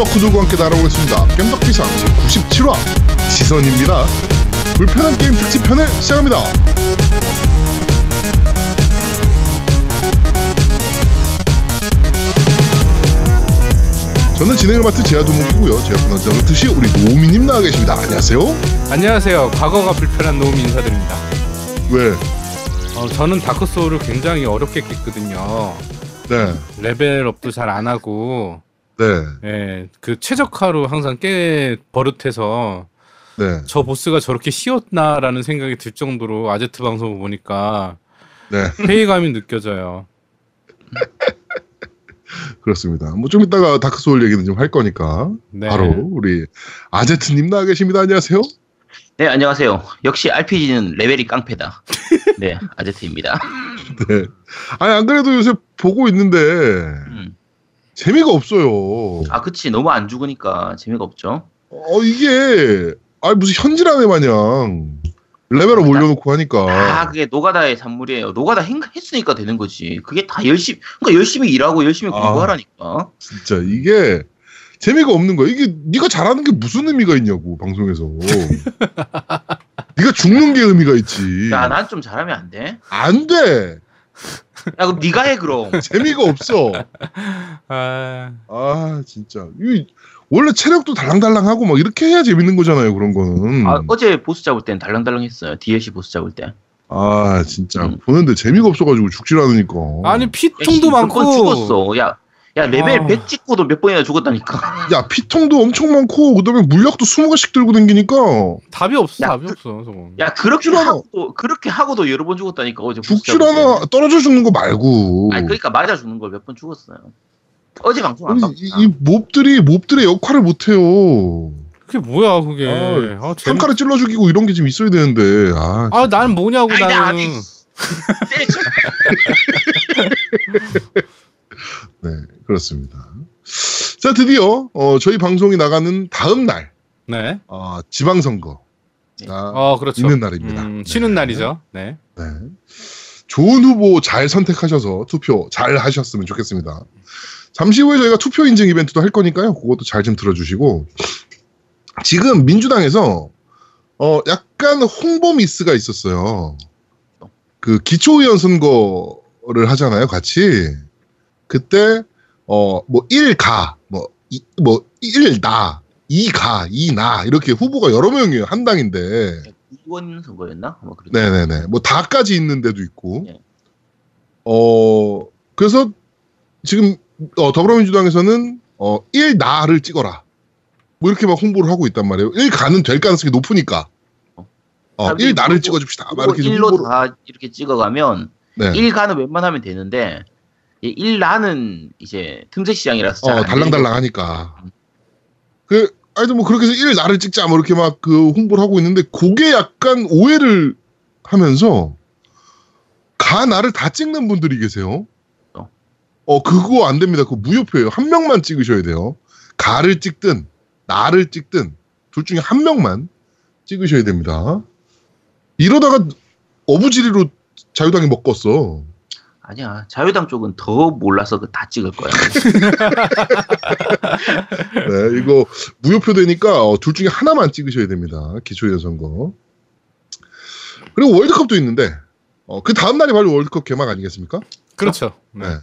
게임 덕후들과 함께 날아오겠습니다. 겜덕비상 제97화 지선입니다. 불편한 게임 특집편을 시작합니다. 저는 진행을 맡은 제아도목이고요. 제 옆은 언제나 그렇듯이 우리 노미님 나와 계십니다. 안녕하세요. 안녕하세요. 과거가 불편한 노움 인사드립니다. 왜? 어, 저는 다크 소울을 굉장히 어렵게 깼거든요. 네, 레벨업도 잘 안 하고, 네, 예, 그 최적화로 항상 깨 버릇해서 네, 저 보스가 저렇게 쉬웠나라는 생각이 들 정도로 아제트 방송을 보니까 네. 회의감이 느껴져요. 그렇습니다. 뭐 좀 이따가 다크 소울 얘기는 좀 할 거니까 네. 바로 우리 아제트님 나와 계십니다. 안녕하세요. 네, 안녕하세요. 역시 RPG는 레벨이 깡패다. 네, 아제트입니다. 네. 아니 안 그래도 요새 보고 있는데 음. 재미가 없어요. 아, 그치. 너무 안 죽으니까 재미가 없죠. 어 이게 아 무슨 현질하네 마냥 레벨업 올려놓고 하니까 아, 그게 노가다의 산물이에요. 노가다 행- 했으니까 되는 거지. 그게 다 열심히, 그러니까 열심히 일하고 열심히 아. 공부하라니까. 진짜 이게 재미가 없는 거야. 이게 네가 잘하는 게 무슨 의미가 있냐고 방송에서. 네가 죽는 게 의미가 있지. 야, 난 좀 잘하면 안 돼? 안 돼. 야, 그럼 네가 해, 그럼. 재미가 없어. 아, 아 진짜 이 원래 체력도 달랑달랑하고 막 이렇게 해야 재밌는 거잖아요. 그런 거는. 아, 어제 보스 잡을 땐 달랑달랑 했어요. DLC 보스 잡을 때. 아 진짜 음. 보는데 재미가 없어가지고 죽질 않으니까. 아니 야, 피통도 몇 많고 번 죽었어. 야, 야, 레벨 아. 100 찍고도 몇 번이나 죽었다니까. 야 피통도 엄청 많고 그다음에 물약도 20개씩 들고 다니니까 답이 없어. 야, 답이 없어. 저거. 야, 그렇게 죽질 않아. 하고도, 그렇게 하고도 여러 번 죽었다니까, 어제 죽질. 않아 떨어져 죽는 거 말고 아니 그러니까 맞아 주는 걸 몇 번 죽었어요. 어제 방송 안 아니, 봤구나. 이, 이 몹들이 몹들의 역할을 못 해요 그게 뭐야 그게. 아, 아, 재밌... 한칼에 찔러 죽이고 이런 게 좀 있어야 되는데 아, 아, 난 뭐냐고 아니, 나 나는. 아니. 네 그렇습니다 자 드디어 어, 저희 방송이 나가는 다음 날 네. 어, 지방선거 네. 가 어, 그렇죠. 있는 날입니다 음, 네. 쉬는 날이죠. 네. 네. 좋은 후보 잘 선택하셔서 투표 잘 하셨으면 좋겠습니다. 잠시 후에 저희가 투표 인증 이벤트도 할 거니까요. 그것도 잘 좀 들어주시고 지금 민주당에서 어 약간 홍보 미스가 있었어요. 그 기초의원 선거를 하잖아요, 같이. 그때 어 뭐 1가 뭐뭐 1나 2가 2나 이렇게 후보가 여러 명이에요. 한 당인데. 이원 선거였나? 뭐 그런. 네네네. 뭐 다까지 있는 데도 있고. 네. 어 그래서 지금 어, 더불어민주당에서는 어 1나를 찍어라. 뭐 이렇게 막 홍보를 하고 있단 말이에요. 1가는 될 가능성이 높으니까. 어 사람들이 1나를 그거- 찍어줍시다. 막 이렇게 좀 1로 홍보를. 다 이렇게 찍어가면 네. 1 가는 웬만하면 되는데 1나는 이제 틈새 시장이라서 어 잘안 달랑달랑 하니까. 그 하여튼 뭐 그렇게 해서 1나를 찍자 뭐 이렇게 막 그 홍보를 하고 있는데 그게 약간 오해를 하면서 가 나를 다 찍는 분들이 계세요. 어. 어 그거 안 됩니다. 그거 무효표예요. 한 명만 찍으셔야 돼요. 가를 찍든 나를 찍든 둘 중에 한 명만 찍으셔야 됩니다. 이러다가 어부지리로 자유당이 먹었어. 아니야. 자유당 쪽은 더 몰라서 그다 찍을 거야. 네, 이거 무효표 되니까 어, 둘 중에 하나만 찍으셔야 됩니다. 기초예선 선거. 그리고 월드컵도 있는데 어, 그 다음 날이 바로 월드컵 개막 아니겠습니까? 그렇죠. 네. 네.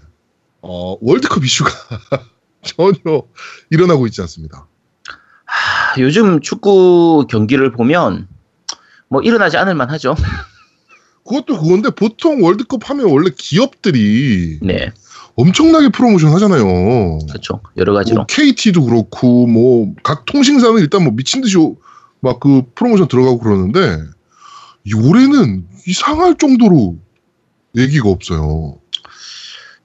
어, 월드컵 이슈가 전혀 일어나고 있지 않습니다. 하, 요즘 축구 경기를 보면 뭐 일어나지 않을 만하죠. 그것도 그건데 보통 월드컵 하면 원래 기업들이 네, 엄청나게 프로모션 하잖아요. 그렇죠. 여러 가지로. 뭐 KT도 그렇고 뭐 각 통신사는 일단 뭐 미친 듯이 막 그 프로모션 들어가고 그러는데 이 올해는 이상할 정도로 얘기가 없어요.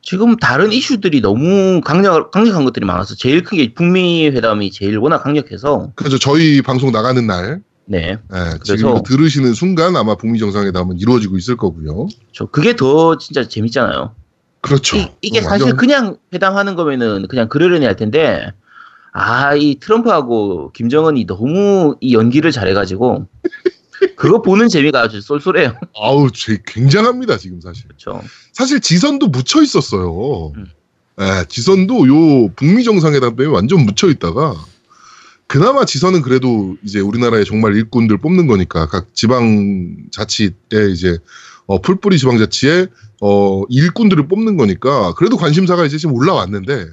지금 다른 이슈들이 너무 강력, 강력한 것들이 많아서 제일 큰 게 북미 회담이 제일 워낙 강력해서 그래서 저희 방송 나가는 날 네, 예, 그래서- 지금 들으시는 순간 아마 북미 정상회담은 이루어지고 있을 거고요. 저 그게 더 진짜 재밌잖아요. 그렇죠. 이, 이게 어, 사실 완전- 그냥 회담하는 거면은 그냥 그러려니 할 텐데 아 이 트럼프하고 김정은이 너무 이 연기를 잘해가지고 그거 보는 재미가 아주 쏠쏠해요. 아우 제 굉장합니다 지금 사실. 그렇죠. 사실 지선도 묻혀 있었어요. 음. 예, 지선도 요 북미 정상회담 때문에 완전 묻혀 있다가 그나마 지선은 그래도 이제 우리나라의 정말 일꾼들 뽑는 거니까 각 지방 자치에 이제 어, 풀뿌리 지방 자치에 어, 일꾼들을 뽑는 거니까 그래도 관심사가 이제 지금 올라왔는데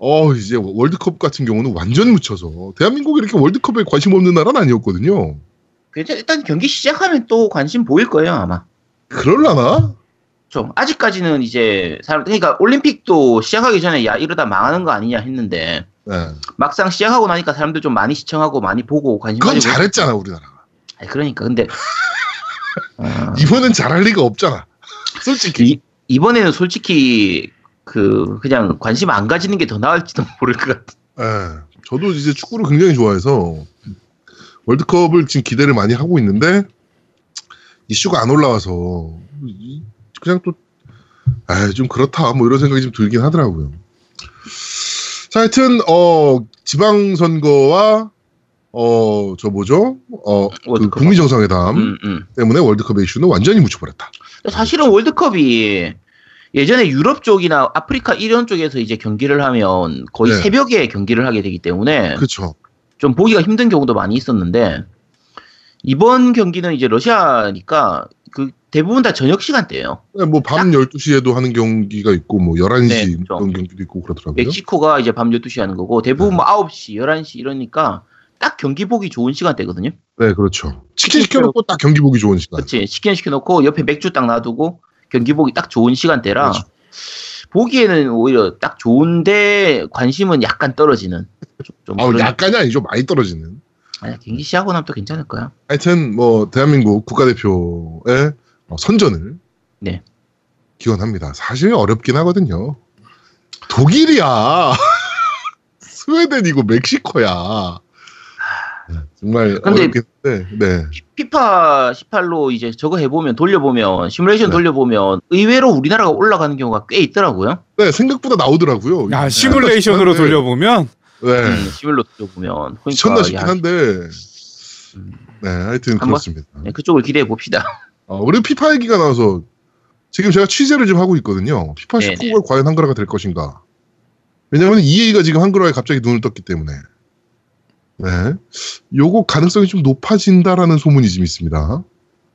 어 이제 월드컵 같은 경우는 완전 묻혀서 대한민국이 이렇게 월드컵에 관심 없는 나라는 아니었거든요. 괜찮 일단 경기 시작하면 또 관심 보일 거예요 아마. 그럴라나? 좀 아직까지는 이제 사람 그러니까 올림픽도 시작하기 전에 야 이러다 망하는 거 아니냐 했는데 네. 막상 시작하고 나니까 사람들 좀 많이 시청하고 많이 보고 관심 그건 가지고 잘했잖아 우리나라가. 아니, 그러니까 근데 어, 이번엔 잘할 리가 없잖아. 솔직히. 이, 이번에는 솔직히 그 그냥 관심 안 가지는 게 더 나을지도 모를 것 같아. 예, 저도 이제 축구를 굉장히 좋아해서 월드컵을 지금 기대를 많이 하고 있는데 이슈가 안 올라와서 이- 그냥 또 아, 좀 그렇다 뭐 이런 생각이 좀 들긴 하더라고요. 자, 하여튼 어 지방 선거와 어 저 뭐죠? 어그 월드컵. 북미 정상회담 음, 음. 때문에 월드컵의 이슈는 완전히 묻혀버렸다. 사실은 월드컵이 예전에 유럽 쪽이나 아프리카 이런 쪽에서 이제 경기를 하면 거의 네. 새벽에 경기를 하게 되기 때문에 그렇죠. 좀 보기가 힘든 경우도 많이 있었는데 이번 경기는 이제 러시아니까 그 대부분 다 저녁 시간대예요. 뭐밤 12시에도 하는 경기가 있고 뭐 11시 네, 그렇죠. 그런 경기도 있고 그러더라고요. 멕시코가 이제 밤 12시 하는 거고 대부분 네. 뭐 9시, 11시 이러니까 딱 경기 보기 좋은 시간대거든요. 네, 그렇죠. 치킨 시켜놓고 딱 경기 보기 좋은 시간. 그렇지. 치킨 시켜놓고 옆에 맥주 딱 놔두고 경기 보기 딱 좋은 시간대라 그렇죠. 보기에는 오히려 딱 좋은데 관심은 약간 떨어지는. 좀, 좀 아, 그런- 약간이 아니죠. 많이 떨어지는. 아니, 경기 시작하고 나면 또 괜찮을 거야. 하여튼 뭐 대한민국 국가대표의 어, 선전을 네. 기원합니다. 사실 어렵긴 하거든요. 독일이야. 스웨덴이고 멕시코야. 네, 정말 근데- 어렵긴 한데. 네. 피파 18로 이제 저거 해보면 돌려보면 시뮬레이션 네. 돌려보면 의외로 우리나라가 올라가는 경우가 꽤 있더라고요. 네, 생각보다 나오더라고요. 아 시뮬레이션으로 네. 돌려보면 네. 음, 시뮬로 돌려보면 미쳤나 그러니까 싶긴 야, 한데. 음. 네, 하여튼 그렇습니다. 네, 그쪽을 기대해 봅시다. 어, 우리 피파 얘기가 나와서 지금 제가 취재를 좀 하고 있거든요. 피파 네네. 19가 과연 한글화가 될 것인가. 왜냐하면 EA가 지금 한글화에 갑자기 눈을 떴기 때문에. 네. 요거 가능성이 좀 높아진다라는 소문이 좀 있습니다.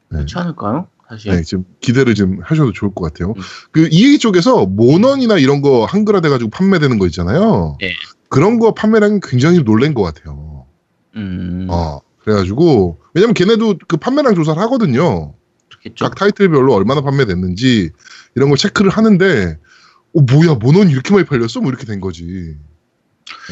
네. 그렇지 않을까요? 사실. 네, 지금 기대를 좀 하셔도 좋을 것 같아요. 음. 그 EA 쪽에서 모넌이나 이런 거 한글화 돼가지고 판매되는 거 있잖아요. 네. 그런 거 판매량이 굉장히 놀란 것 같아요. 음, 어, 그래가지고 왜냐면 걔네도 그 판매량 조사를 하거든요. 그렇겠죠. 각 타이틀별로 얼마나 판매됐는지 이런 걸 체크를 하는데 어 뭐야 모넌 이렇게 많이 팔렸어? 뭐 이렇게 된 거지.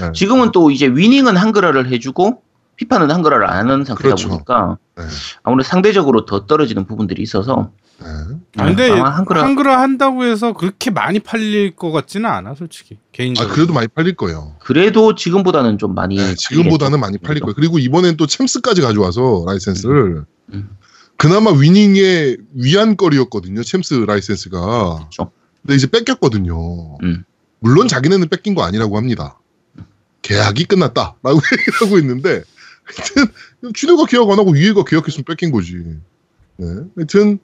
네. 지금은 또 이제 위닝은 한글화를 해주고 피파는 한글화를 안 하는 상태다 그렇죠. 보니까 네. 아무래도 상대적으로 더 떨어지는 부분들이 있어서 네. 아, 근데 한글화 한글화 한다고 해서 그렇게 많이 팔릴 것 같지는 않아 솔직히 아 개인적으로. 그래도 많이 팔릴 거예요. 그래도 지금보다는 좀 많이 네, 지금보다는 많이 팔릴 거예요. 그리고 이번엔 또 챔스까지 가져와서 라이센스를 음. 그나마 위닝의 위안거리였거든요. 챔스 라이센스가. 그렇죠. 근데 이제 뺏겼거든요. 음. 물론 자기네는 뺏긴 거 아니라고 합니다. 계약이 끝났다라고 얘기를 하고 있는데 하여튼 준호가 계약 안 하고 위에가 계약했으면 뺏긴 거지. 네. 하여튼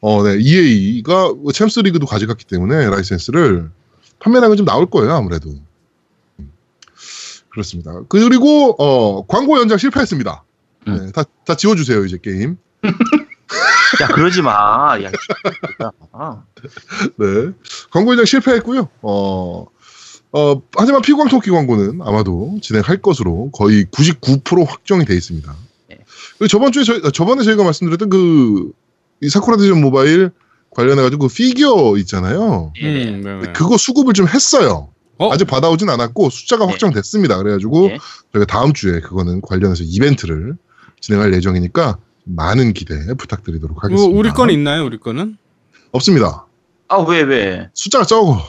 어, 네. EA가 챔스 리그도 가져갔기 때문에 라이센스를 판매량은 좀 나올 거예요, 아무래도. 음. 그렇습니다. 그리고 어, 광고 연장 실패했습니다. 음. 네, 다, 다 지워주세요, 이제 게임. 야 그러지 마. 야. 아, 네. 광고 연장 실패했고요. 어, 어, 하지만 피광 토끼 광고는 아마도 진행할 것으로 거의 99% 확정이 돼 있습니다. 네. 저번 주에 저희, 저번에 저희가 말씀드렸던 그, 이 사쿠라 디전 모바일 관련해가지고 그 피규어 있잖아요. 예. 음, 네, 네. 그거 수급을 좀 했어요. 어? 아직 받아오진 않았고 숫자가 네. 확정됐습니다. 그래가지고 네. 저희가 다음 주에 그거는 관련해서 이벤트를 진행할 예정이니까 많은 기대 부탁드리도록 뭐 하겠습니다. 우리 건 있나요? 우리 거는? 없습니다. 아, 왜, 왜? 숫자가 적어.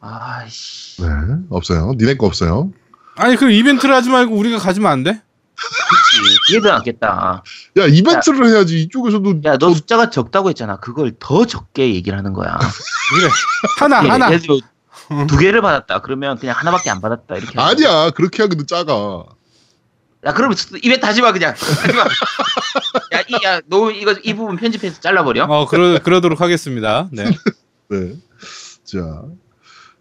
아이씨. 네, 없어요. 니네 거 없어요. 아니 그 이벤트를 하지 말고 우리가 가지면 안 돼? 그게 더 낫겠다. 야 이벤트를 해야지 이쪽에서도 야, 너 더- 숫자가 적다고 했잖아. 그걸 더 적게 얘기를 하는 거야. 그래 하나 예, 하나 두 개를 받았다. 그러면 그냥 하나밖에 안 받았다. 이렇게. 아니야 그렇게 하기도 작아. 야, 그러면 이벤트 하지 마, 그냥. 하지 마. 야, 이, 야, 너 이거, 이 부분 편집해서 잘라버려. 어 그러 그러도록 하겠습니다. 네. 네. 자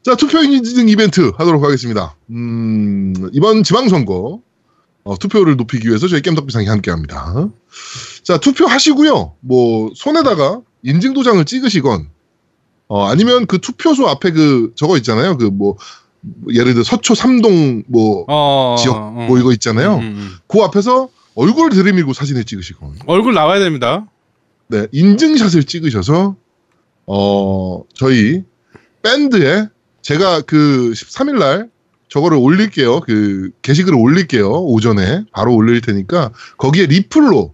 자, 투표 인증 이벤트 하도록 하겠습니다. 음, 이번 지방선거, 어, 투표를 높이기 위해서 저희 겜덕비상이 함께 합니다. 자, 투표하시고요. 뭐, 손에다가 인증 도장을 찍으시건, 어, 아니면 그 투표소 앞에 그, 저거 있잖아요. 그 뭐, 예를 들어 서초 삼동 뭐, 어, 지역 어. 뭐 이거 있잖아요. 음, 음. 그 앞에서 얼굴 들이밀고 사진을 찍으시건, 얼굴 나와야 됩니다. 네, 인증샷을 찍으셔서, 어, 저희 밴드에 제가 그 13일 날 저거를 올릴게요. 그 게시글을 올릴게요. 오전에 바로 올릴 테니까 거기에 리플로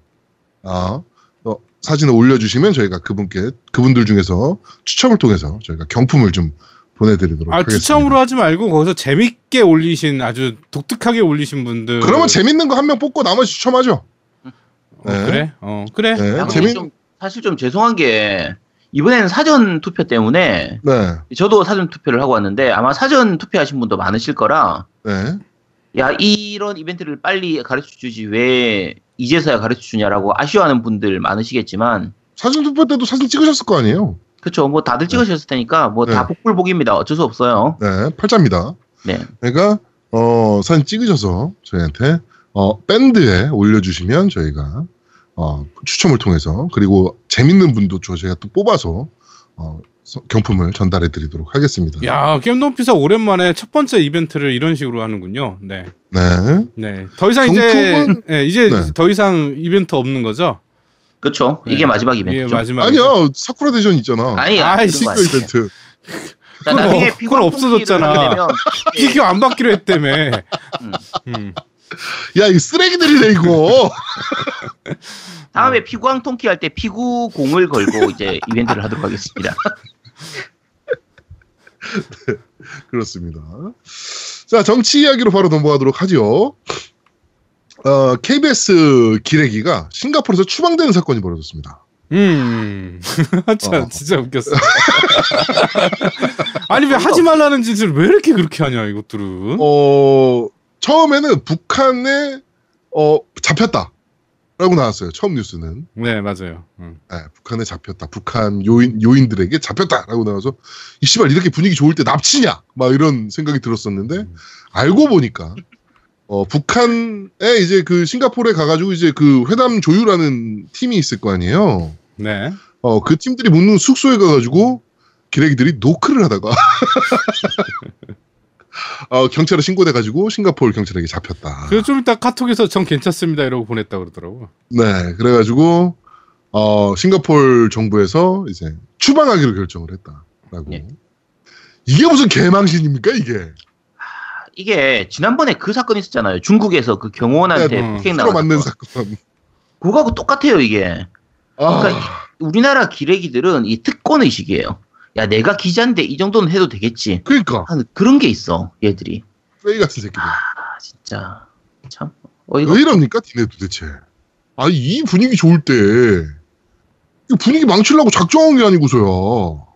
아, 어, 사진을 올려주시면 저희가 그분께 그분들 중에서 추첨을 통해서 저희가 경품을 좀 보내드리도록 아, 하겠습니다. 추첨으로 하지 말고 거기서 재밌게 올리신 아주 독특하게 올리신 분들. 그러면 재밌는 거 한 명 뽑고 나머지 추첨하죠. 어, 네. 그래? 어, 그래. 네, 야, 근데 재밌. 좀, 사실 좀 죄송한 게 이번에는 사전 투표 때문에 네, 저도 사전 투표를 하고 왔는데 아마 사전 투표하신 분도 많으실 거라 네. 야 이런 이벤트를 빨리 가르쳐 주지 왜 이제서야 가르쳐 주냐라고 아쉬워하는 분들 많으시겠지만 사진 투표 때도 사진 찍으셨을 거 아니에요. 그렇죠 뭐 다들 찍으셨을 테니까 뭐다 네. 복불복입니다 어쩔 수 없어요 네, 팔자입니다. 네 그러니까 어, 사진 찍으셔서 저희한테 어, 밴드에 올려주시면 저희가 어, 추첨을 통해서 그리고 재밌는 분도 저- 저희가 또 뽑아서 어, 서- 경품을 전달해 드리도록 하겠습니다. 야, 겜덕비상 오랜만에 첫 번째 이벤트를 이런 식으로 하는군요. 네. 네. 네. 더 이상 이제 경품은- 네, 이제 네. 더 이상 이벤트 없는 거죠? 그렇죠 네. 이게 마지막 이게 이벤트죠 마지막. 아니야 사쿠라 대전 있잖아. 아니 아이, 그런 거 시크. 이벤트. 자, 그건 피구왕 그건 없어졌잖아. 네, 피규어 안 받기로 했다며. 음. 음. 야, 이 쓰레기들이네 이거. 다음에 피구왕 통키 할 때 피구 공을 걸고 이제 이벤트를 하도록 하겠습니다. 그렇습니다. 자, 정치 이야기로 바로 넘어가도록 하죠. 어, KBS 기레기가 싱가포르에서 추방되는 사건이 벌어졌습니다. 음. 참 어. 진짜 웃겼어. 아니 왜 하지 말라는 짓을 왜 이렇게 그렇게 하냐 이것들은. 어, 처음에는 북한에 어, 잡혔다. 라고 나왔어요. 처음 뉴스는. 네 맞아요. 음. 네, 북한에 잡혔다. 북한 요인, 요인들에게 잡혔다. 라고 나와서, 이 씨발, 이렇게 분위기 좋을 때 납치냐? 막 이런 생각이 들었었는데, 음. 알고 보니까, 어, 북한에 이제 그 싱가포르에 가가지고 이제 그 회담 조율하는 팀이 있을 거 아니에요. 네. 어, 그 팀들이 묵는 숙소에 가가지고, 기레기들이 노크를 하다가, 어, 경찰에 신고돼가지고 싱가포르 경찰에게 잡혔다. 그래서 좀 이따 카톡에서 전 괜찮습니다 이러고 보냈다 그러더라고. 네, 그래가지고 어 싱가폴 정부에서 이제 추방하기로 결정을 했다라고. 예. 이게 무슨 개망신입니까 이게? 이게 지난번에 그 사건 있었잖아요. 중국에서 그 경호원한테 네, 음, 폭행 나간 맞는 사건. 사건. 그거하고 똑같아요 이게. 아, 그러니까 우리나라 기레기들은 이 특권 의식이에요. 야 내가 기자인데 이 정도는 해도 되겠지. 그러니까 하는 그런 게 있어 얘들이. 쓰레기 같은 새끼들. 아 진짜 참 어이가 왜 이럽니까, 니네 도대체? 아, 이 분위기 좋을 때, 이 분위기 망치려고 작정한 게 아니고서야. 어?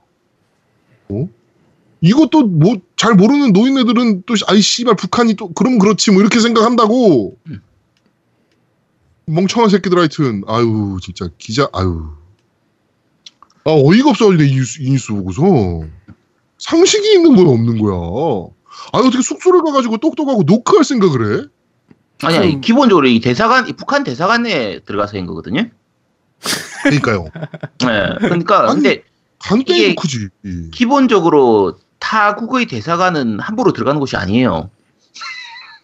이것도 뭐, 잘 모르는 노인네들은 또, 아이, 씨발, 북한이 또, 그럼 그렇지, 뭐, 이렇게 생각한다고. 음. 멍청한 새끼들 하여튼, 아유, 진짜, 기자, 아유. 아, 어이가 없어가지고, 이 뉴스, 이 뉴스 보고서. 상식이 있는 거야, 없는 거야. 아, 어떻게 숙소를 가가지고 똑똑하고 노크할 생각을 해? 아니 아니 음. 기본적으로 이 대사관 이 북한 대사관에 들어가서 한 거거든요. 그러니까요. 네. 그러니까 아니, 근데 이게- 노크지. 기본적으로 타국의 대사관은 함부로 들어가는 곳이 아니에요.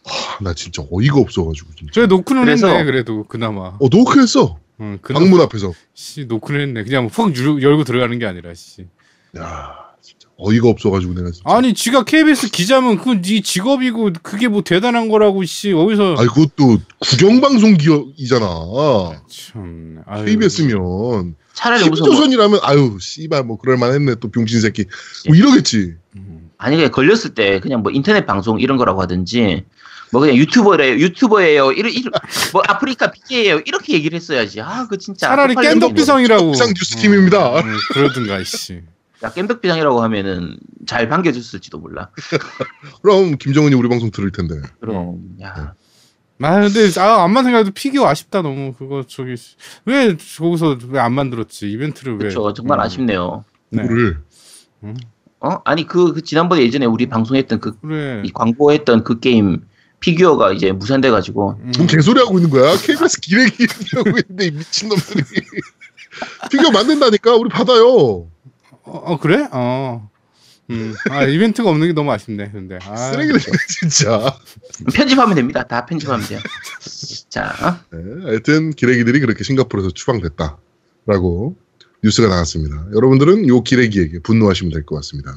아, 나 진짜 어이가 없어가지고 진짜. 저 노크는 그래서- 했네 그래도 그나마. 어 노크했어 응, 그나마 방문 앞에서. 씨 노크는 했네. 그냥 푹 유- 열고 들어가는 게 아니라 씨. 야 진짜 어이가 없어가지고 내가 진짜. 아니 지가 KBS 기자면 그건 네 직업이고 그게 뭐 대단한 거라고 씨 어디서 아니 그것도 국영방송 기업이잖아. 참 아유. KBS면 차라리 무슨 뭐, TV조선이라면 아유 씨발 뭐 그럴만 했네 또 병신 새끼 뭐 이러겠지. 음. 아니 그냥 걸렸을 때 그냥 뭐 인터넷 방송 이런 거라고 하든지 뭐 그냥 유튜버래요 유튜버예요 이런 이런 뭐 아프리카 BJ예요 이렇게 얘기를 했어야지 아 그 진짜 차라리. 깸덕비상이라고. 비상 뉴스팀입니다. 음, 음, 그러든가 씨. 야 겜덕비상이라고 하면은 잘 반겨줬을지도 몰라 그럼 김정은이 우리 방송 들을 텐데. 그럼 네. 야아 근데 아 암만 생각해도 피규어 아쉽다 너무 그거 저기 왜 거기서 왜 안 만들었지 이벤트를 왜? 그렇죠 정말 음, 아쉽네요 네. 이거를 어? 아니 그, 그 지난번에 예전에 우리 방송했던 그 그래. 이 광고했던 그 게임 피규어가 이제 무산돼 가지고 음. 지금 개소리 하고 있는 거야. KBS 기레기 하고 있는데 이 미친 놈들이. 피규어 만든다니까 우리 받아요. 어, 어, 그래? 어. 음. 아 이벤트가 없는 게 너무 아쉽네. 근데. 아, 쓰레기들 진짜. 편집하면 됩니다. 다 편집하면 돼요. 자, 네, 하여튼 기레기들이 그렇게 싱가포르에서 추방됐다라고 뉴스가 나왔습니다. 여러분들은 요 기레기에게 분노하시면 될 것 같습니다.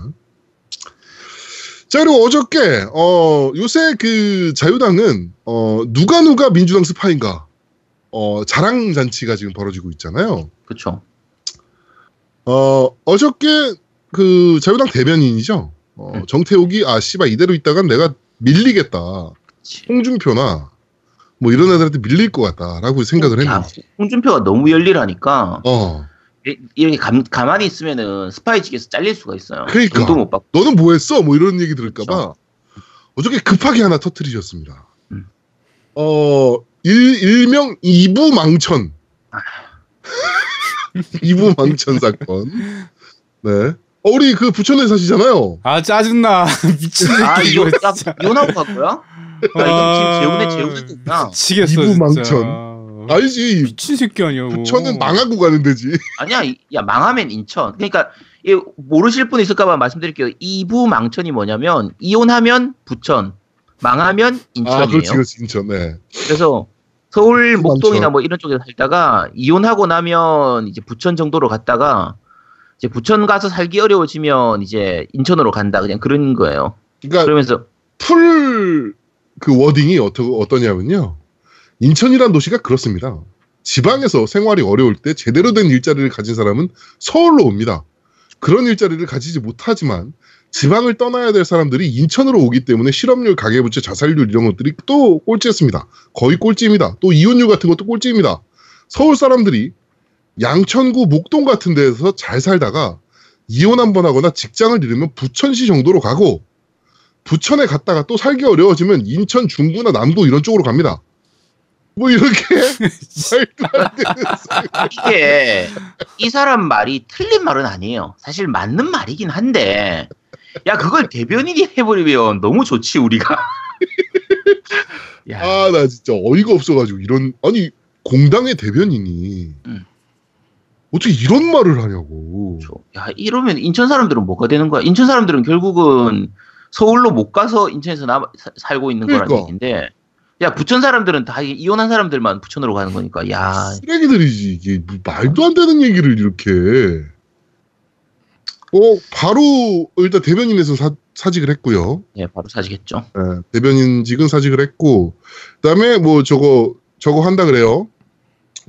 자 그리고 어저께 어 요새 그 자유당은 어 누가 누가 민주당 스파인가 어 자랑 잔치가 지금 벌어지고 있잖아요. 그쵸. 어 어저께 그 자유당 대변인이죠. 어, 음. 정태욱이 아 씨발 이대로 있다간 내가 밀리겠다. 홍준표나 뭐 이런 애들한테 밀릴 것 같다라고 생각을 야, 했는데 홍준표가 너무 열일하니까 어 이- 이렇게 감, 가만히 있으면은 스파이직에서 잘릴 수가 있어요. 그러니까. 돈도 못 받고. 너는 뭐 했어? 뭐 이런 얘기 들을까봐 어저께 급하게 하나 터트리셨습니다. 음. 어 일, 일명 이부 망천 아. 이부 망천 사건 네 어, 우리 그 부천에 사시잖아요. 아 짜증나. 미친 아, 이거 이거 갈 거야? 아, 이건 지금 재훈의 재훈이구나. 미치겠어 이부 망천. 진짜. 알지? 미친 새끼 아니야. 부천은 망하고 가는 데지. 아니야, 이- 야 망하면 인천. 그러니까 이 모르실 분 있을까봐 말씀드릴게요. 이부 망천이 뭐냐면 이혼하면 부천, 망하면 인천이에요. 아 그렇지 그렇지 인천. 네. 그래서 서울 목동이나. 뭐 이런 쪽에서 살다가 이혼하고 나면 이제 부천 정도로 갔다가 이제 부천 가서 살기 어려워지면 이제 인천으로 간다 그냥 그런 거예요. 그러니까 그러면서 풀 그 wording이 어떠, 어떠냐면요. 인천이란 도시가 그렇습니다. 지방에서 생활이 어려울 때 제대로 된 일자리를 가진 사람은 서울로 옵니다. 그런 일자리를 가지지 못하지만 지방을 떠나야 될 사람들이 인천으로 오기 때문에 실업률, 가계부채, 자살률 이런 것들이 또 꼴찌였습니다. 거의 꼴찌입니다. 또 이혼율 같은 것도 꼴찌입니다. 서울 사람들이 양천구, 목동 같은 데에서 잘 살다가 이혼 한 번 하거나 직장을 잃으면 부천시 정도로 가고 부천에 갔다가 또 살기 어려워지면 인천 중구나 남구 이런 쪽으로 갑니다. 뭐 이렇게 말도 안 되는 소리. 이게 이 사람 말이 틀린 말은 아니에요. 사실 맞는 말이긴 한데 야 그걸 대변인이 해버리면 너무 좋지 우리가. 야, 아, 나 진짜 어이가 없어가지고 이런 아니 공당의 대변인이 음. 어떻게 이런 말을 하냐고. 야 이러면 인천 사람들은 뭐가 되는 거야? 인천 사람들은 결국은 서울로 못 가서 인천에서 남, 사- 살고 있는 거란 그러니까. 얘기인데 야 부천 사람들은 다 이혼한 사람들만 부천으로 가는 거니까 야 쓰레기들이지 이게 뭐 말도 안 되는 얘기를 이렇게. 어 바로 일단 대변인에서 사, 사직을 했고요. 예, 바로 사지겠죠. 예, 대변인직은 사직을 했고 그다음에 뭐 저거 저거 한다 그래요.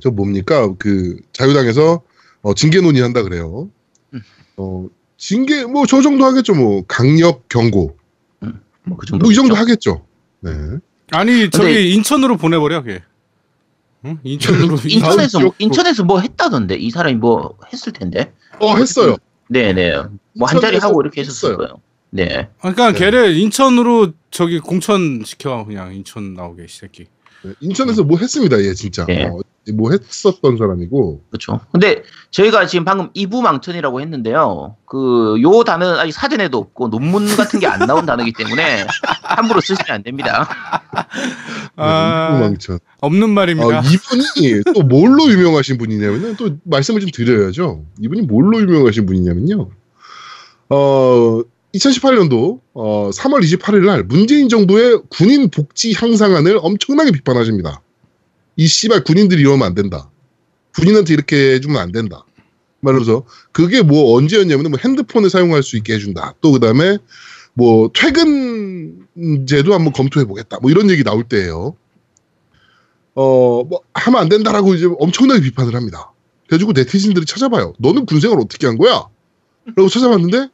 저 뭡니까 그 자유당에서 어, 징계 논의한다 그래요. 음. 어 징계 뭐 저 정도 하겠죠 뭐 강력 경고 뭐그 정도. 뭐 이 정도 하겠죠. 네. 아니 저기 근데- 인천으로 보내버려 걔. 응? 인천으로 인천에서 지역- 인천에서 뭐 했다던데 이 사람이 뭐 했을 텐데. 어 했어요. 네네. 뭐 한 자리 하고 이렇게 했었을 했어요. 거예요. 네. 그러니까 네. 걔를 인천으로 저기 공천 시켜 그냥 인천 나오게 이 새끼. 네, 인천에서 뭐 했습니다. 얘 진짜 네. 어, 뭐 했었던 사람이고 그렇죠. 근데 저희가 지금 방금 이부망천이라고 했는데요. 그 요 단어는 아직 사전에도 없고 논문 같은 게 안 나온 단어이기 때문에 함부로 쓰시면 안 됩니다. 아, 네, 망천. 없는 말입니다. 어, 이분이 또 뭘로 유명하신 분이냐면요. 또 말씀을 좀 드려야죠. 이분이 뭘로 유명하신 분이냐면요. 어, 2018년도 어, 3월 28일 날 문재인 정부의 군인 복지 향상안을 엄청나게 비판하십니다. 이 씨발 군인들이 이러면 안 된다. 군인한테 이렇게 해주면 안 된다. 말하면서 그게 뭐 언제였냐면 뭐 핸드폰을 사용할 수 있게 해준다. 또 그다음에 뭐 퇴근제도 한번 검토해 보겠다. 뭐 이런 얘기 나올 때예요. 어, 뭐, 하면 안 된다라고 이제 엄청나게 비판을 합니다. 그래가지고 네티즌들이 찾아봐요. 너는 군생활 어떻게 한 거야? 라고 찾아봤는데,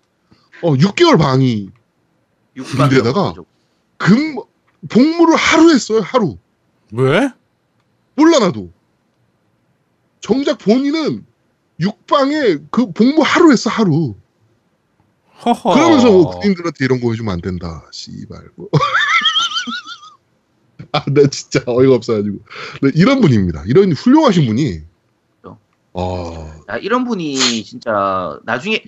어, 6개월 방위, 군대에다가 금, 복무를 하루 했어요, 하루. 왜? 몰라, 나도. 정작 본인은 육방에 그 복무 하루 했어, 하루. 허허. 그러면서 뭐 군인들한테 이런 거 해주면 안 된다, 씨발. 뭐. 아, 나 진짜 어이가 없어가지고. 네, 이런 분입니다. 이런 훌륭하신 분이. 그렇죠. 어, 야, 이런 분이 진짜 나중에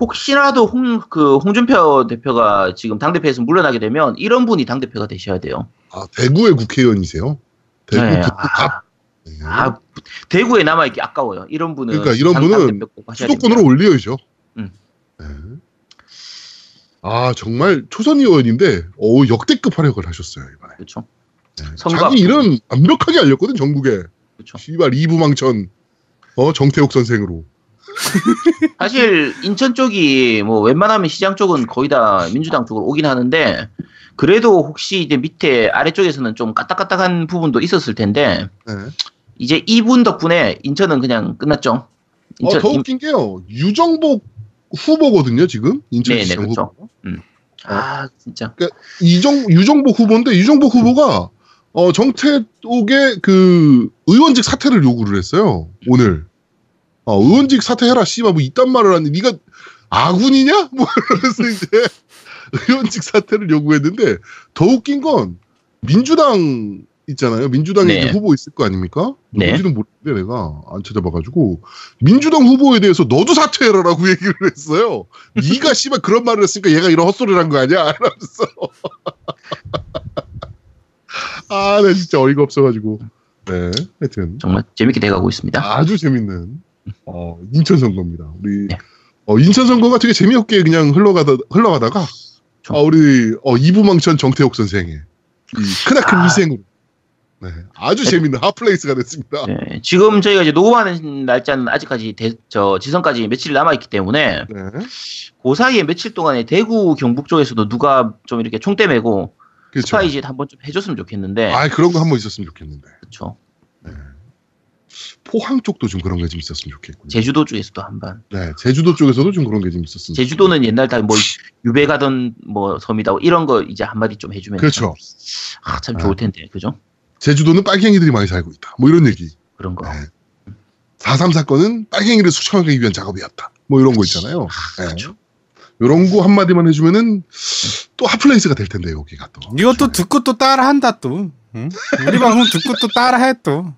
혹시라도 홍, 그 홍준표 대표가 지금 당대표에서 물러나게 되면 이런 분이 당대표가 되셔야 돼요. 아, 대구의 국회의원이세요? 대구 네, 북부갑. 네. 아, 대구에 남아있기 아까워요. 이런 분은. 그러니까 이런 당- 분은 수도권으로 됩니다. 올려야죠. 음. 네. 아, 정말 초선 의원인데, 오, 역대급 활약을 하셨어요, 이번에. 그렇죠. 네. 자기. 일은 완벽하게 알렸거든, 전국에. 그렇죠. 씨발, 이부망천, 어, 정태욱 선생으로. 사실 인천 쪽이 뭐 웬만하면 시장 쪽은 거의 다 민주당 쪽으로 오긴 하는데 그래도 혹시 이제 밑에 아래쪽에서는 좀 까딱까딱한 부분도 있었을 텐데 네. 이제 이분 덕분에 인천은 그냥 끝났죠. 어, 인천 더 인- 웃긴 게요. 유정복 후보거든요, 지금. 네네, 인천시장 그렇죠. 후보. 아 진짜 이정, 유정복 후보인데, 유정복 후보가, 어, 정태욱의 그, 의원직 사퇴를 요구를 했어요, 오늘. 어, 의원직 사퇴해라, 씨발, 뭐, 이딴 말을 하니, 네가 아군이냐? 뭐, 이러면서 이제, 의원직 사퇴를 요구했는데, 더 웃긴 건, 민주당 있잖아요. 민주당에 네. 후보 있을 거 아닙니까? 네. 누군지는 모르는데, 내가 안 찾아봐가지고, 민주당 후보에 대해서 너도 사퇴해라라고 얘기를 했어요. 네가 씨발 그런 말을 했으니까 얘가 이런 헛소리를 한 거 아니야? 이러면서. 아, 나 진짜 어이가 없어가지고. 네, 하여튼 정말 재밌게 돼가고 있습니다. 아주 재밌는 어, 인천 선거입니다. 우리 네. 어, 인천 선거가 되게 재미없게 그냥 흘러가다 흘러가다가 좀. 어, 우리 어, 이부망천 정태옥 선생의 이 크나큰 아. 희생으로 네, 아주 재밌는 hot place가 됐습니다. 네, 지금 저희가 이제 녹음하는 날짜는 아직까지 대- 저 지선까지 며칠 남아있기 때문에 네, 그 사이에 며칠 동안에 대구 경북 쪽에서도 누가 좀 이렇게 총대 메고 그렇죠. 스파이짓 한번 좀 해줬으면 좋겠는데 아, 그런 거 한번 있었으면 좋겠는데. 그렇죠. 포항 쪽도 좀 그런 게 좀 있었으면 좋겠고요. 제주도 쪽에서도 한번 네, 제주도 쪽에서도 좀 그런 게 좀 있었으면. 제주도는 옛날 다뭐 유배 가던 뭐 섬이다 뭐 이런 거 이제 한마디 좀 해주면 그렇죠. 아, 참 좋을 텐데 그죠? 제주도는 빨갱이들이 많이 살고 있다. 뭐 이런 얘기. 그런 거. 네. 4.3 사건은 빨갱이를 숙청하기 위한 작업이었다. 뭐 이런 거 있잖아요. 네. 그렇죠. 이런 거 한마디만 해주면은 또 hot place가 될 텐데 여기가 또. 이것도 듣고 또 따라한다 또. 응? 우리 방송 듣고 또 따라해 또.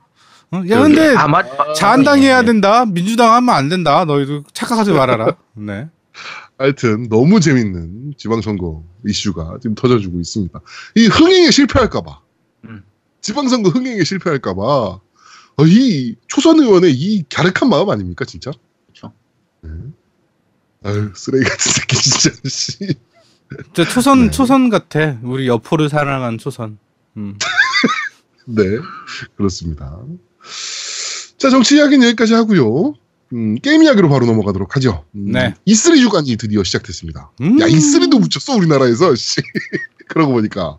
어? 야. 근데 아, 맞, 자한당해야 된다. 민주당 하면 안 된다. 너희도 착각하지 말아라. 네. 하여튼 너무 재밌는 지방선거 이슈가 지금 터져주고 있습니다. 이 흥행에 실패할까봐. 음. 지방선거 흥행에 실패할까봐. 어, 이 초선 의원의 이 갸륵한 마음 아닙니까 진짜? 그렇죠. 네. 아유 쓰레기 같은 새끼 진짜. 씨. 저 초선 네. 초선 같아. 우리 여포를 사랑한 초선. 음. 네, 그렇습니다. 자, 정치 이야기는 여기까지 하고요. 음, 게임 이야기로 바로 넘어가도록 하죠. 음, 네. E3 주간이 드디어 시작됐습니다. 음. 야, E3도 붙였어, 우리나라에서. 씨. 그러고 보니까.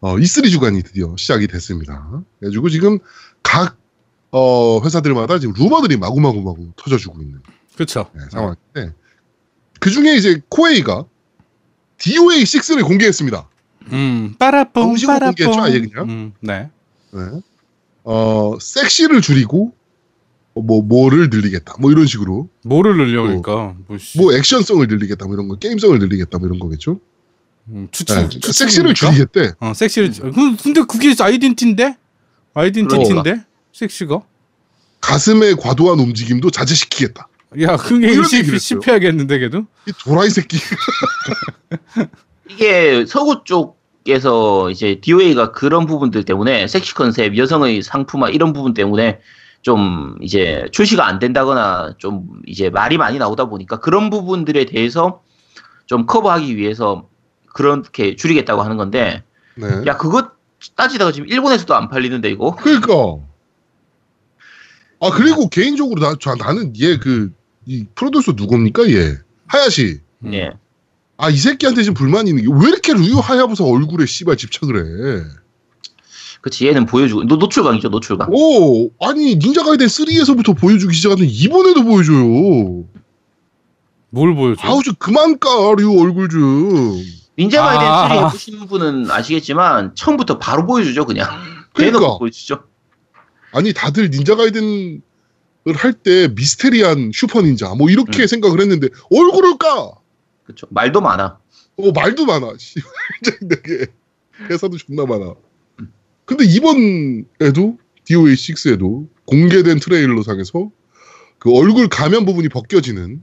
어, E3 주간이 드디어 시작이 됐습니다. 그래가지고 지금 각, 어, 회사들마다 지금 루머들이 마구마구마구 터져주고 있는 그렇죠. 네, 상황인데. 그 중에 이제 코웨이가 DOA 6를 공개했습니다. 음. 빠라뽕 빠라뽕. 공개했죠, 아예 그냥? 음. 네. 네. 어, 섹시를 줄이고, 어, 뭐, 뭐를 늘리겠다. 뭐 이런 식으로. 뭐를 늘려니까 뭐, 씨. 뭐 액션성을 늘리겠다. 뭐 이런 거. 게임성을 늘리겠다. 뭐 이런 거겠죠. 음, 네. 추측. 그러니까 섹시를? 줄이겠대. 어, 섹시를. 줄- 그- 근데 그게 아이덴티인데? 아이덴티티인데? 섹시가? 가슴의 과도한 움직임도 자제시키겠다. 야, 그게 얘기를 했어요. 실패하겠는데 걔도? 이 도라이 새끼. 이게 서구 쪽 에서 이제 DOA가 그런 부분들 때문에 섹시 컨셉, 여성의 상품화 이런 부분 때문에 좀 이제 출시가 안 된다거나 좀 이제 말이 많이 나오다 보니까 그런 부분들에 대해서 좀 커버하기 위해서 그렇게 줄이겠다고 하는 건데 네. 야 그거 따지다가 지금 일본에서도 안 팔리는데 이거 그러니까. 아, 그리고 개인적으로 나, 저, 나는 얘 그, 이 프로듀서 누굽니까, 얘? 하야시. 음. 예 아, 이 새끼한테 지금 불만이 있는 게 왜 이렇게 류 하야부사 얼굴에 씨발 집착을 해? 그치 얘는 보여주고 노, 노출광이죠 노출광 오, 아니 닌자 가이덴 3에서부터 보여주기 시작하는데 이번에도 보여줘요. 뭘 보여줘? 아우 좀 그만 까 류 얼굴 좀. 닌자 가이덴 아. 3 해보신 분은 아시겠지만 처음부터 바로 보여주죠 그냥 그러니까. 대놓고 보여주죠 아니 다들 닌자 가이덴을 할 때 미스테리한 슈퍼 닌자 뭐 이렇게 음. 생각을 했는데 얼굴을 까. 그쵸 말도 많아 어 말도 많아. 씨, 되게 회사도 존나 많아. 근데 이번에도 DOA 6에도 공개된 트레일러 상에서 그 얼굴 가면 부분이 벗겨지는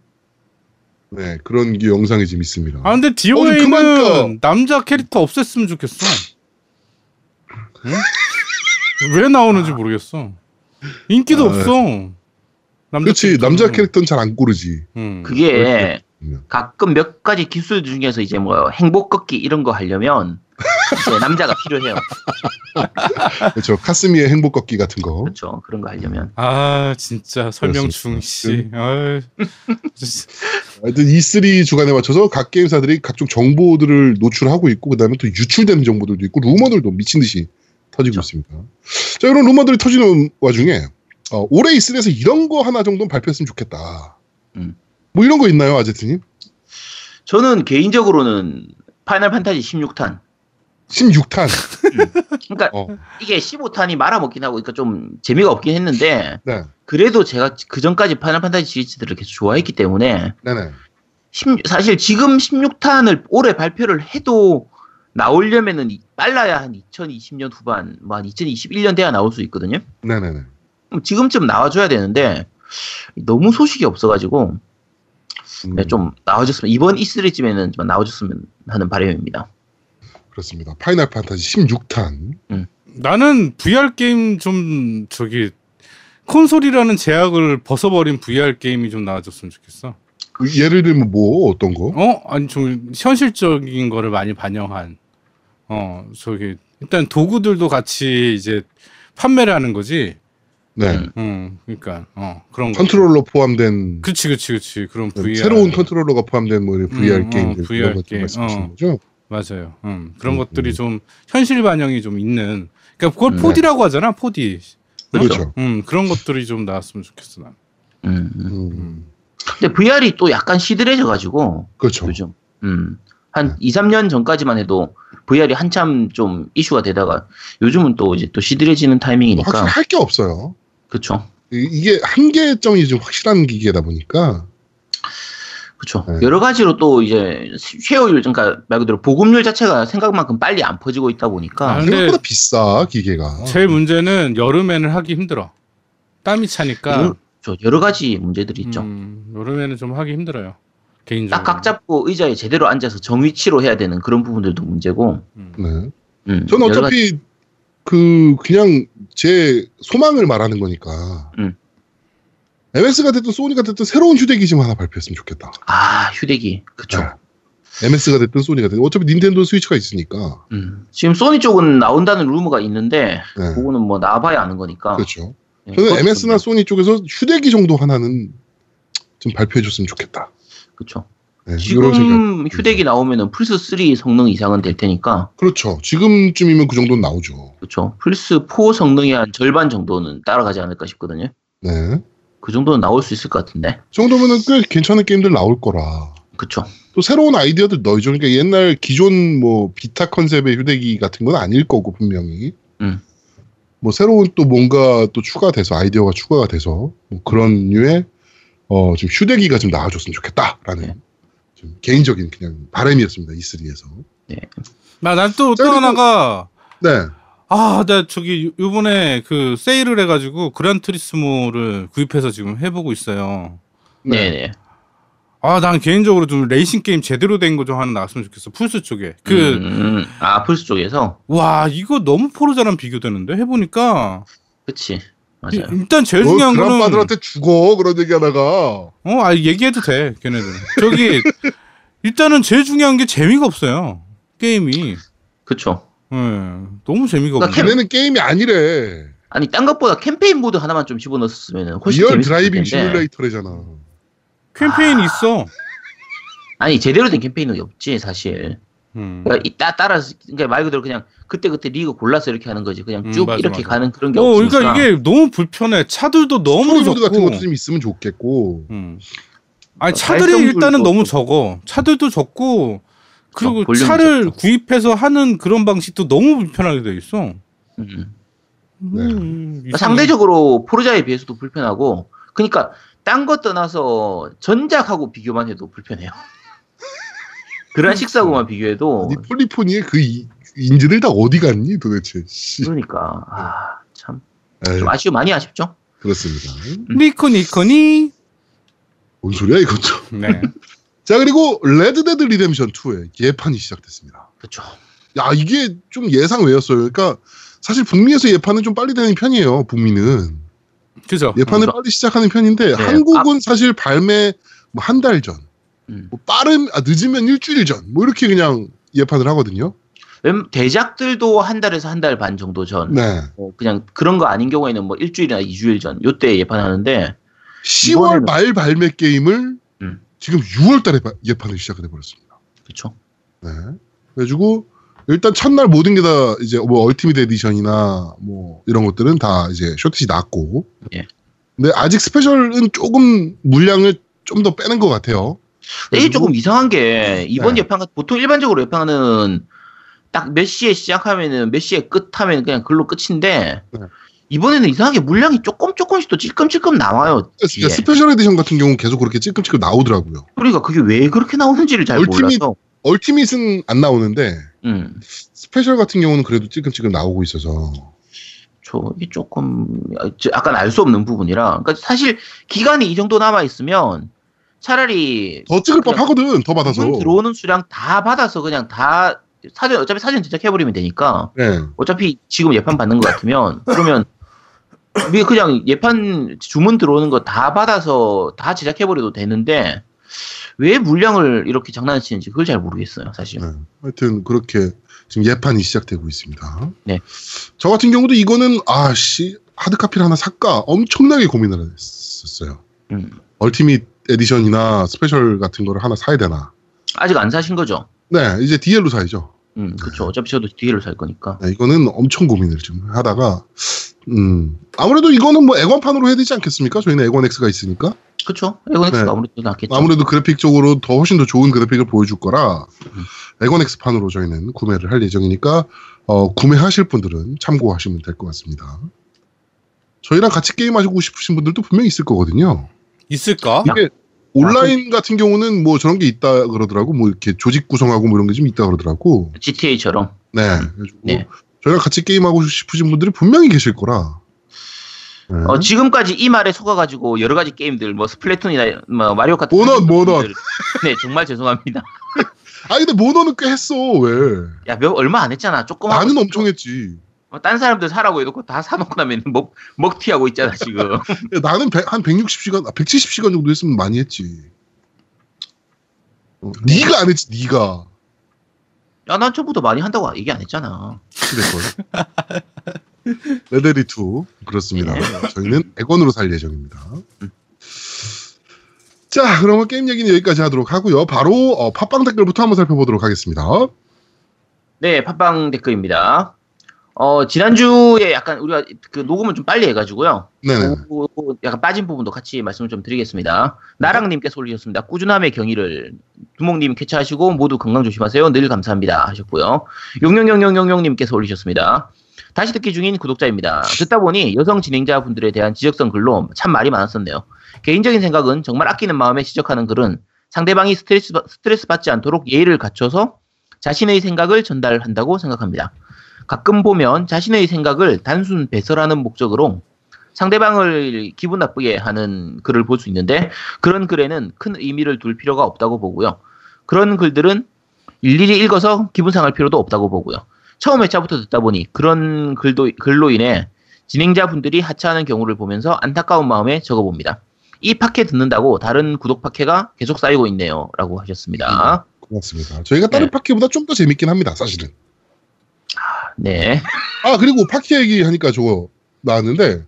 네, 그런 게 영상이 지금 있습니다. 아 근데 그만 DOA는 남자 캐릭터 없앴으면 좋겠어. 응? 왜 나오는지 모르겠어. 인기도 아, 없어. 남자 그렇지, 캐릭터는. 남자 캐릭터는 잘 안 고르지. 음. 그게 가끔 몇 가지 기술 중에서 이제 뭐 행복 걷기 이런 거 하려면 이제 남자가 필요해요. 그렇죠. 카스미의 행복 걷기 같은 거. 그렇죠. 그런 거 하려면. 아 진짜 설명 진짜. 하여튼 E3 주간에 맞춰서 각 게임사들이 각종 정보들을 노출하고 있고 그다음에 또 유출되는 정보들도 있고 루머들도 미친 듯이 터지고 그렇죠. 있습니다. 자 이런 루머들이 터지는 와중에 어, 올해 E3에서 이런 거 하나 정도는 발표했으면 좋겠다. 음. 뭐 이런 거 있나요, 아제트님? 저는 개인적으로는 파이널 판타지 16탄. 16탄. 그러니까 어, 이게 15탄이 말아먹긴 하고 그러니까 좀 재미가 없긴 했는데 네, 그래도 제가 그 전까지 파이널 판타지 시리즈들을 계속 좋아했기 때문에 네네. 10 사실 지금 16탄을 올해 발표를 해도 나오려면은 이- 빨라야 한 2020년 후반, 뭐 한 2021년 돼야 나올 수 있거든요. 네네네. 지금쯤 나와줘야 되는데 너무 소식이 없어가지고 음, 네, 좀 나와줬으면 이번 E3쯤에는 좀 나와줬으면 하는 바람입니다. 그렇습니다. 파이널 판타지 16탄. 나는 VR 게임 좀 저기 콘솔이라는 제약을 벗어버린 VR 게임이 좀 나와줬으면 좋겠어. 예를 들면 뭐 어떤 거? 어 아니 좀 현실적인 거를 많이 반영한 어 저기 일단 도구들도 같이 이제 판매를 하는 거지. 네. 음. 음 그러니까 어 그런 거. 컨트롤러 포함된 그치 그치 그치 그런 VR 새로운 컨트롤러가 포함된 뭐 VR 음, 어, 게임들 VR 이런 것들 게임, 말씀하시는 어. 거죠? 맞아요. 음 그런 음, 것들이 음. 좀 현실 반영이 좀 있는. 그러니까 그걸 음. 4D라고 하잖아 4D. 그렇죠. 음 그런 것들이 좀 나왔으면 좋겠어 난. 음, 음. 근데 VR이 또 약간 시들해져 가지고 그렇죠. 요즘 음, 한 2, 3년 전까지만 해도 VR이 한참 좀 이슈가 되다가 요즘은 또 이제 또 시들해지는 타이밍이니까 할 게 없어요. 그렇죠. 이- 이게 한계점이 좀 확실한 기계다 보니까 그렇죠. 네. 여러 가지로 또 이제 쉐어율 그러니까 말 그대로 보급률 자체가 생각만큼 빨리 안 퍼지고 있다 보니까 아, 생각보다 비싸 기계가. 제일 문제는 여름에는 하기 힘들어. 땀이 차니까. 여러, 저 여러 가지 문제들이 있죠. 음, 여름에는 좀 하기 힘들어요. 개인적으로. 딱 각 잡고 의자에 제대로 앉아서 정위치로 해야 되는 그런 부분들도 문제고. 음. 네. 음, 저는 가지- 어차피 그 그냥 제 소망을 말하는 거니까. 음. MS가 됐든 소니가 됐든 새로운 휴대기 좀 하나 발표했으면 좋겠다. 아 휴대기 그쵸. 네. MS가 됐든 소니가 됐든 어차피 닌텐도 스위치가 있으니까. 음. 지금 소니 쪽은 나온다는 루머가 있는데 네. 그거는 뭐 나와봐야 아는 거니까. 그렇죠. 예, 저는 MS나 좀- 소니 쪽에서 휴대기 정도 하나는 좀 발표해줬으면 좋겠다. 그쵸. 네. 지금 휴대기 나오면은 플스 3 성능 이상은 될 테니까. 그렇죠. 지금쯤이면 그 정도는 나오죠. 그쵸. 플스 4 성능의 한 절반 정도는 따라가지 않을까 싶거든요. 네. 그 정도는 나올 수 있을 것 같은데. 그 정도면은 꽤 괜찮은 게임들 나올 거라. 그쵸. 또 새로운 아이디어들 넣어줘. 그러니까 옛날 기존 뭐 비타 컨셉의 휴대기 같은 건 아닐 거고 분명히. 음. 뭐 새로운 또 뭔가 또 추가돼서 아이디어가 추가가 돼서 뭐 그런 류의 어좀 휴대기가 좀 나와줬으면 좋겠다라는 네. 좀 개인적인 그냥 바람이었습니다 E3에서. 난또 또 하나가 네. 아, 나 저기 요- 요번에 그 세일을 해 가지고 그란 트리스모를 구입해서 지금 해 보고 있어요. 네. 네 아, 난 개인적으로 좀 레이싱 게임 제대로 된 거 좀 하나 나왔으면 좋겠어. 플스 쪽에. 그, 음, 아, 플스 쪽에서? 와, 이거 너무 포르자랑 비교되는데? 해 보니까. 그치. 이- 맞아요. 일단 제일 너 중요한 거는. 그란빠들한테 죽어 그런 얘기하다가 어, 아, 얘기해도 돼, 걔네들. 저기, 일단은 제일 중요한 게 재미가 없어요. 게임이. 그쵸. 예, 너무 재미가 그러니까. 캠- 걔네는 게임이 아니래. 아니, 딴 것보다 캠페인 모드 하나만 좀 집어넣었으면 훨씬 real driving. Simulator래잖아. 캠페인 있어. 아니, 제대로 된 캠페인은 없지, 사실. 음. 그러니까 이 따, 따라서, 그러니까 말 그대로 그냥 그때 그때 리그 골라서 이렇게 하는 거지. 그냥 음, 쭉 맞아, 이렇게 맞아. 가는 그런 게 어, 없으니까. 그러니까 이게 너무 불편해. 차들도 너무 적고. 같은 것도 좀 있으면 좋겠고. 음. 아니 어, 차들이 일단은 너무. 적어. 차들도 적고 그리고 어, 차를 적죠. 구입해서 하는 그런 방식도 너무 불편하게 돼 있어. 음. 네. 음, 이상해. 상대적으로 포르자에 비해서도 불편하고, 그러니까 딴거 떠나서 전작하고 비교만 해도 불편해요. 그란 six하고만 비교해도 이 폴리포니의 그 이- 인재들 다 어디 갔니 도대체? 씨. 그러니까 아, 참 좀 아쉬워 많이 아쉽죠. 그렇습니다. にこ にこに. 뭔 소리야 이것도? 네. 자 그리고 Red Dead Redemption 2의 예판이 시작됐습니다. 그렇죠. 야 이게 좀 예상 외였어요. 그러니까 사실 북미에서 예판은 좀 빨리 되는 편이에요. 북미는 그죠. 예판을 그렇죠. 빨리 시작하는 편인데 네. 한국은 사실 발매 뭐 한 달 전, 음. 뭐 빠른 아, 늦으면 일주일 전, 뭐 이렇게 그냥 예판을 하거든요. 웬- 대작들도 한 달에서 한 달 반 정도 전. 네. 뭐 그냥 그런 거 아닌 경우에는 뭐 일주일이나 이주일 전 요때 예판하는데 10월 이번에는- 말 발매 게임을 음. 지금 6월 달에 예판을 시작해 버렸습니다. 그렇죠. 네. 그래가지고 일단 첫날 모든 게 다 이제 뭐 ultimate edition이나 뭐 이런 것들은 다 이제 shortage 났고. 예. 근데 아직 special은 조금 물량을 좀 더 빼는 것 같아요. 이게 조금 이상한 게 이번 네. 예판 같 보통 일반적으로 예판은 딱 몇 시에 시작하면은 몇 시에 끝하면 그냥 글로 끝인데 네. 이번에는 이상하게 물량이 조금 조금씩 또 찔끔찔끔 나와요. 뒤에. 그러니까 special edition 같은 경우는 계속 그렇게 찔끔찔끔 나오더라고요. 그러니까 그게 왜 그렇게 나오는지를 잘 ultimate- 몰라서. ultimate은 안 나오는데 음. special 같은 경우는 그래도 찔끔찔끔 나오고 있어서. 저 이게 조금 약간 알 수 없는 부분이라. 그러니까 사실 기간이 이 정도 남아 있으면 차라리 더 찍을 법 하거든, 더 받아서. 들어오는 수량 다 받아서 그냥 다 사전 어차피 사전 제작해버리면 되니까 네. 어차피 지금 예판 받는 것 같으면 그러면 우리 그냥 예판 주문 들어오는 거 다 받아서 다 제작해버려도 되는데 왜 물량을 이렇게 장난치는지 그걸 잘 모르겠어요 사실. 네. 하여튼 그렇게 지금 예판이 시작되고 있습니다. 네. 저 같은 경우도 이거는 아씨 hard copy를 하나 살까 엄청나게 고민을 했었어요. 음. ultimate edition이나 special 같은 거를 하나 사야 되나? 아직 안 사신 거죠? 네, 이제 DL로 사야죠. 음, 그렇죠. 어차피 저도 DL을 살 거니까. 네, 이거는 엄청 고민을 좀 하다가 음 아무래도 이거는 뭐 엑원판으로 해야 되지 않겠습니까? 저희는 엑원 X가 있으니까 그렇죠. 에고넥스가 네. 아무래도 낫겠죠. 아무래도 그래픽적으로 더 훨씬 더 좋은 그래픽을 보여줄 거라 액원 X판으로 저희는 구매를 할 예정이니까 어, 구매하실 분들은 참고하시면 될 것 같습니다. 저희랑 같이 게임하시고 싶으신 분들도 분명히 있을 거거든요. 있을까? 이게 온라인 같은 경우는 뭐 저런 게 있다 그러더라고. 뭐 이렇게 조직 구성하고 뭐 이런 게 좀 있다 그러더라고. GTA처럼. 네. 그래가지고 네. 저희랑 같이 게임하고 싶으신 분들이 분명히 계실 거라. 네. 어, 지금까지 이 말에 속아가지고 여러 가지 게임들, 뭐 스플래툰이나 뭐 마리오 카트. 모넌, 모넌. 네, 정말 죄송합니다. 아 근데 모너는 꽤 했어. 왜? 야, 몇, 얼마 안 했잖아. 조금. 하고 나는. 엄청 했지. 어, 딴 사람들 사라고 해놓고 다 사놓고 나면 먹, 먹튀하고 있잖아, 지금. 야, 나는 백- 한 160시간, 아, 170시간 정도 했으면 많이 했지. 어, 네가 안 했지, 네가. 야, 난 처음부터 많이 한다고 얘기 안 했잖아. 그랬걸. 레데리 2 그렇습니다. 네. 저희는 액원으로 살 예정입니다. 음. 자, 그러면 게임 얘기는 여기까지 하도록 하고요. 바로 어, 팟빵 댓글부터 한번 살펴보도록 하겠습니다. 네, 팟빵 댓글입니다. 어, 지난주에 약간 우리가 그 녹음을 좀 빨리 해가지고요. 네네. 그, 그 약간 빠진 부분도 같이 말씀을 좀 드리겠습니다. 나랑님께서 올리셨습니다. 꾸준함의 경의를 두목님 캐치하시고 모두 건강 조심하세요. 늘 감사합니다 하셨고요. 용용용용용용님께서 올리셨습니다. 다시 듣기 중인 구독자입니다. 듣다 보니 여성 진행자분들에 대한 지적성 글로 참 말이 많았었네요. 개인적인 생각은 정말 아끼는 마음에 지적하는 글은 상대방이 스트레스, 받- 스트레스 받지 않도록 예의를 갖춰서 자신의 생각을 전달한다고 생각합니다. 가끔 보면 자신의 생각을 단순 배설하는 목적으로 상대방을 기분 나쁘게 하는 글을 볼 수 있는데 그런 글에는 큰 의미를 둘 필요가 없다고 보고요. 그런 글들은 일일이 읽어서 기분 상할 필요도 없다고 보고요. 처음 회차부터 듣다 보니 그런 글도, 글로 인해 진행자분들이 하차하는 경우를 보면서 안타까운 마음에 적어봅니다. 이 파케 듣는다고 다른 구독 파케가 계속 쌓이고 있네요. 라고 하셨습니다. 고맙습니다. 저희가 다른 네. 파키보다 좀 더 재밌긴 합니다, 사실은. 네. 아, 그리고 파키 얘기 하니까 저거 나왔는데,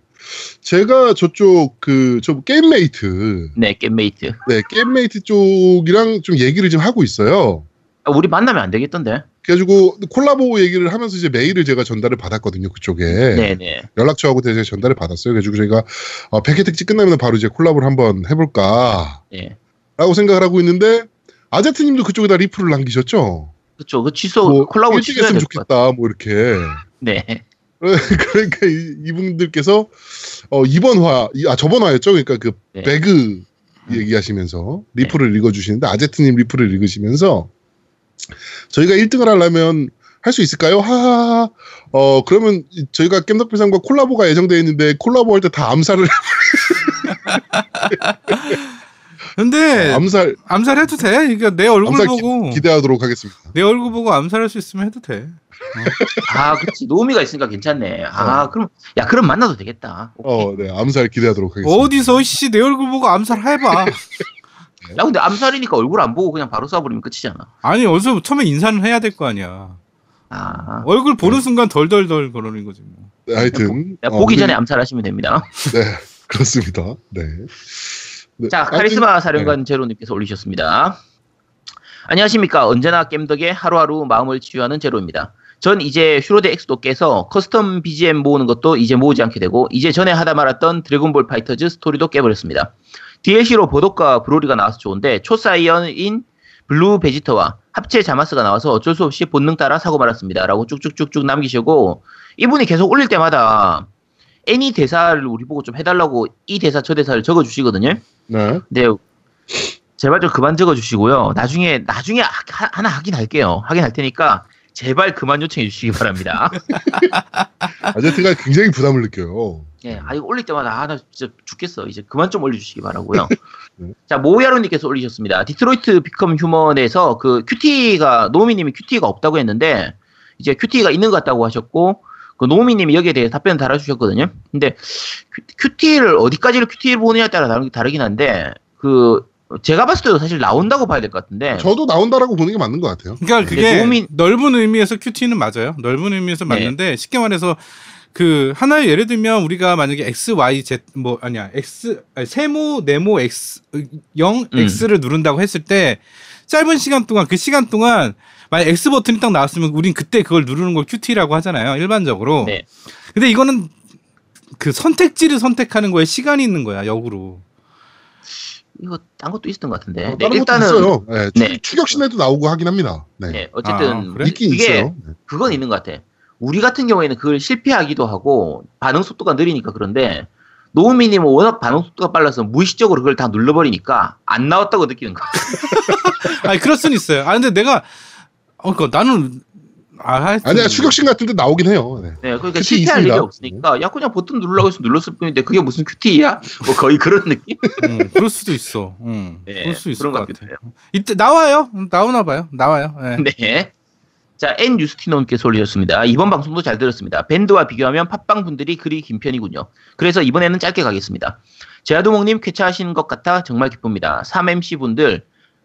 제가 저쪽 그, 저 게임메이트, 네, 겜메이트. 네, 게임메이트 쪽이랑 좀 얘기를 좀 하고 있어요. 아, 우리 만나면 안 되겠던데? 그래가지고 콜라보 얘기를 하면서 이제 메일을 제가 전달을 받았거든요, 그쪽에. 네네. 연락처하고 제가 전달을 받았어요. 그래가지고 저희가 어, 100회 특집 끝나면 바로 이제 콜라보를 한번 해볼까. 네. 라고 생각을 하고 있는데, 아제트님도 그쪽에다 리플을 남기셨죠? 그쵸. 그 취소, 뭐, 콜라보 일찍 취소해야 했으면 될것 같아요. 좋겠다, 뭐 이렇게. 네. 그러니까 이, 이분들께서 어, 이번 화, 이- 아 저번 화였죠. 그러니까 그 네. 배그 얘기하시면서 리플을 읽어주시는데 아제트님 리플을 읽으시면서 저희가 1등을 하려면 할 수 있을까요? 하하하. 어 그러면 이- 저희가 겜덕비상과 콜라보가 예정되어 있는데 콜라보 할 때 다 암살을 근데 암살 암살해도 돼. 그러니까 내 얼굴 암살 보고 기 대하도록 하겠습니다. 내 얼굴 보고 암살할 수 있으면 해도 돼. 아, 그치. 노미가 있으니까 괜찮네. 아, 그럼, 야, 그럼 만나도 되겠다. 오케이. 어, 네, 암살 기대하도록 하겠습니다. 어디서 씨 내 얼굴 보고 암살해 봐. 야, 근데 암살이니까 얼굴 안 보고 그냥 바로 쏴버리면 끝이잖아. 아니 어디서 처음에 인사는 해야 될 거 아니야. 아. 얼굴 보는 순간 덜덜덜 그러는 거지 뭐. 네, 하여튼 야, 어, 보기 우리- 전에 암살하시면 됩니다. 네, 그렇습니다. 네. 네, 자, 카리스마 사령관 제로님께서 올리셨습니다. 안녕하십니까. 언제나 겜덕에 하루하루 마음을 치유하는 제로입니다. 전 이제 슈로대 X도 깨서 custom BGM 모으는 것도 이제 모으지 않게 되고 이제 전에 하다 말았던 드래곤볼 FighterZ 스토리도 깨버렸습니다. DLC로 버독과 브로리가 나와서 좋은데 초사이언인 블루 베지터와 합체 자마스가 나와서 어쩔 수 없이 본능 따라 사고 말았습니다. 라고 쭉쭉쭉쭉 남기시고 이분이 계속 올릴 때마다 애니 대사를 우리 보고 좀 해달라고 이 대사 저 대사를 적어주시거든요. 네. 네. 제발 좀 그만 적어주시고요. 나중에, 나중에 하, 하- 하나 하긴 할게요. 하긴 할 테니까, 제발 그만 요청해 주시기 바랍니다. 아제트가 굉장히 부담을 느껴요. 예, 아, 이거 올릴 때마다, 아, 나 진짜 죽겠어. 이제 그만 좀 올려주시기 바라고요 네. 자, 모야로님께서 올리셨습니다. Detroit Become Human에서 그 QTE가, 노미님이 QTE가 없다고 했는데, 이제 QTE가 있는 것 같다고 하셨고, 그 노미님이 여기에 대해 답변 달아주셨거든요. 근데 Q, QTE를 어디까지를 QTE를 보느냐에 따라 다르, 다르긴 한데, 그, 제가 봤을 때도 사실 나온다고 봐야 될 것 같은데, 저도 나온다라고 보는 게 맞는 것 같아요. 그러니까 그게 노민- 넓은 의미에서 QTE는 맞아요. 넓은 의미에서 네. 맞는데 쉽게 말해서 그 하나의 예를 들면 우리가 만약에 x y z 뭐 아니야 x 아니, 세모 네모 x 0 음. x를 누른다고 했을 때 짧은 시간 동안 그 시간 동안 만약 x 버튼이 딱 나왔으면 우린 그때 그걸 누르는 걸 큐티라고 하잖아요. 일반적으로. 네. 근데 이거는 그 선택지를 선택하는 거에 시간이 있는 거야 역으로. 이거 딴 것도 있었던 것 같은데. 어, 네, 다른 일단은 것도 있어요. 네, 추- 네. 추격신에도 나오고 하긴 합니다. 네. 네, 어쨌든 아, 그래? 있긴 이게 있어요. 네. 그건 있는 것 같아. 우리 같은 경우에는 그걸 실패하기도 하고 반응 속도가 느리니까 그런데 노우미님은 워낙 반응 속도가 빨라서 무의식적으로 그걸 다 눌러버리니까 안 나왔다고 느끼는 거야. 아니 그럴 수는 있어요. 아 근데 내가 어 그러니까 나는 아 하여튼 아니야 추격신 같은데 나오긴 해요. 네. 네, 그러니까 실패할 있습니다. 일이 없으니까 야 그냥 버튼 누르라고 해서 눌렀을 뿐인데 그게 무슨 큐티야? 뭐 거의 그런 느낌? 응, 그럴 수도 있어. 응, 네, 그럴 수 있을 그런 것것 같아. 같아요. 이때 나와요. 나오나 봐요. 나와요. 네. 네. 자, N 뉴스티노님께서 올리셨습니다. 이번 방송도 잘 들었습니다. 밴드와 비교하면 팟빵 분들이 그리 긴 편이군요. 그래서 이번에는 짧게 가겠습니다. 제아도목님 쾌차하신 것 같아 정말 기쁩니다. 3MC 분들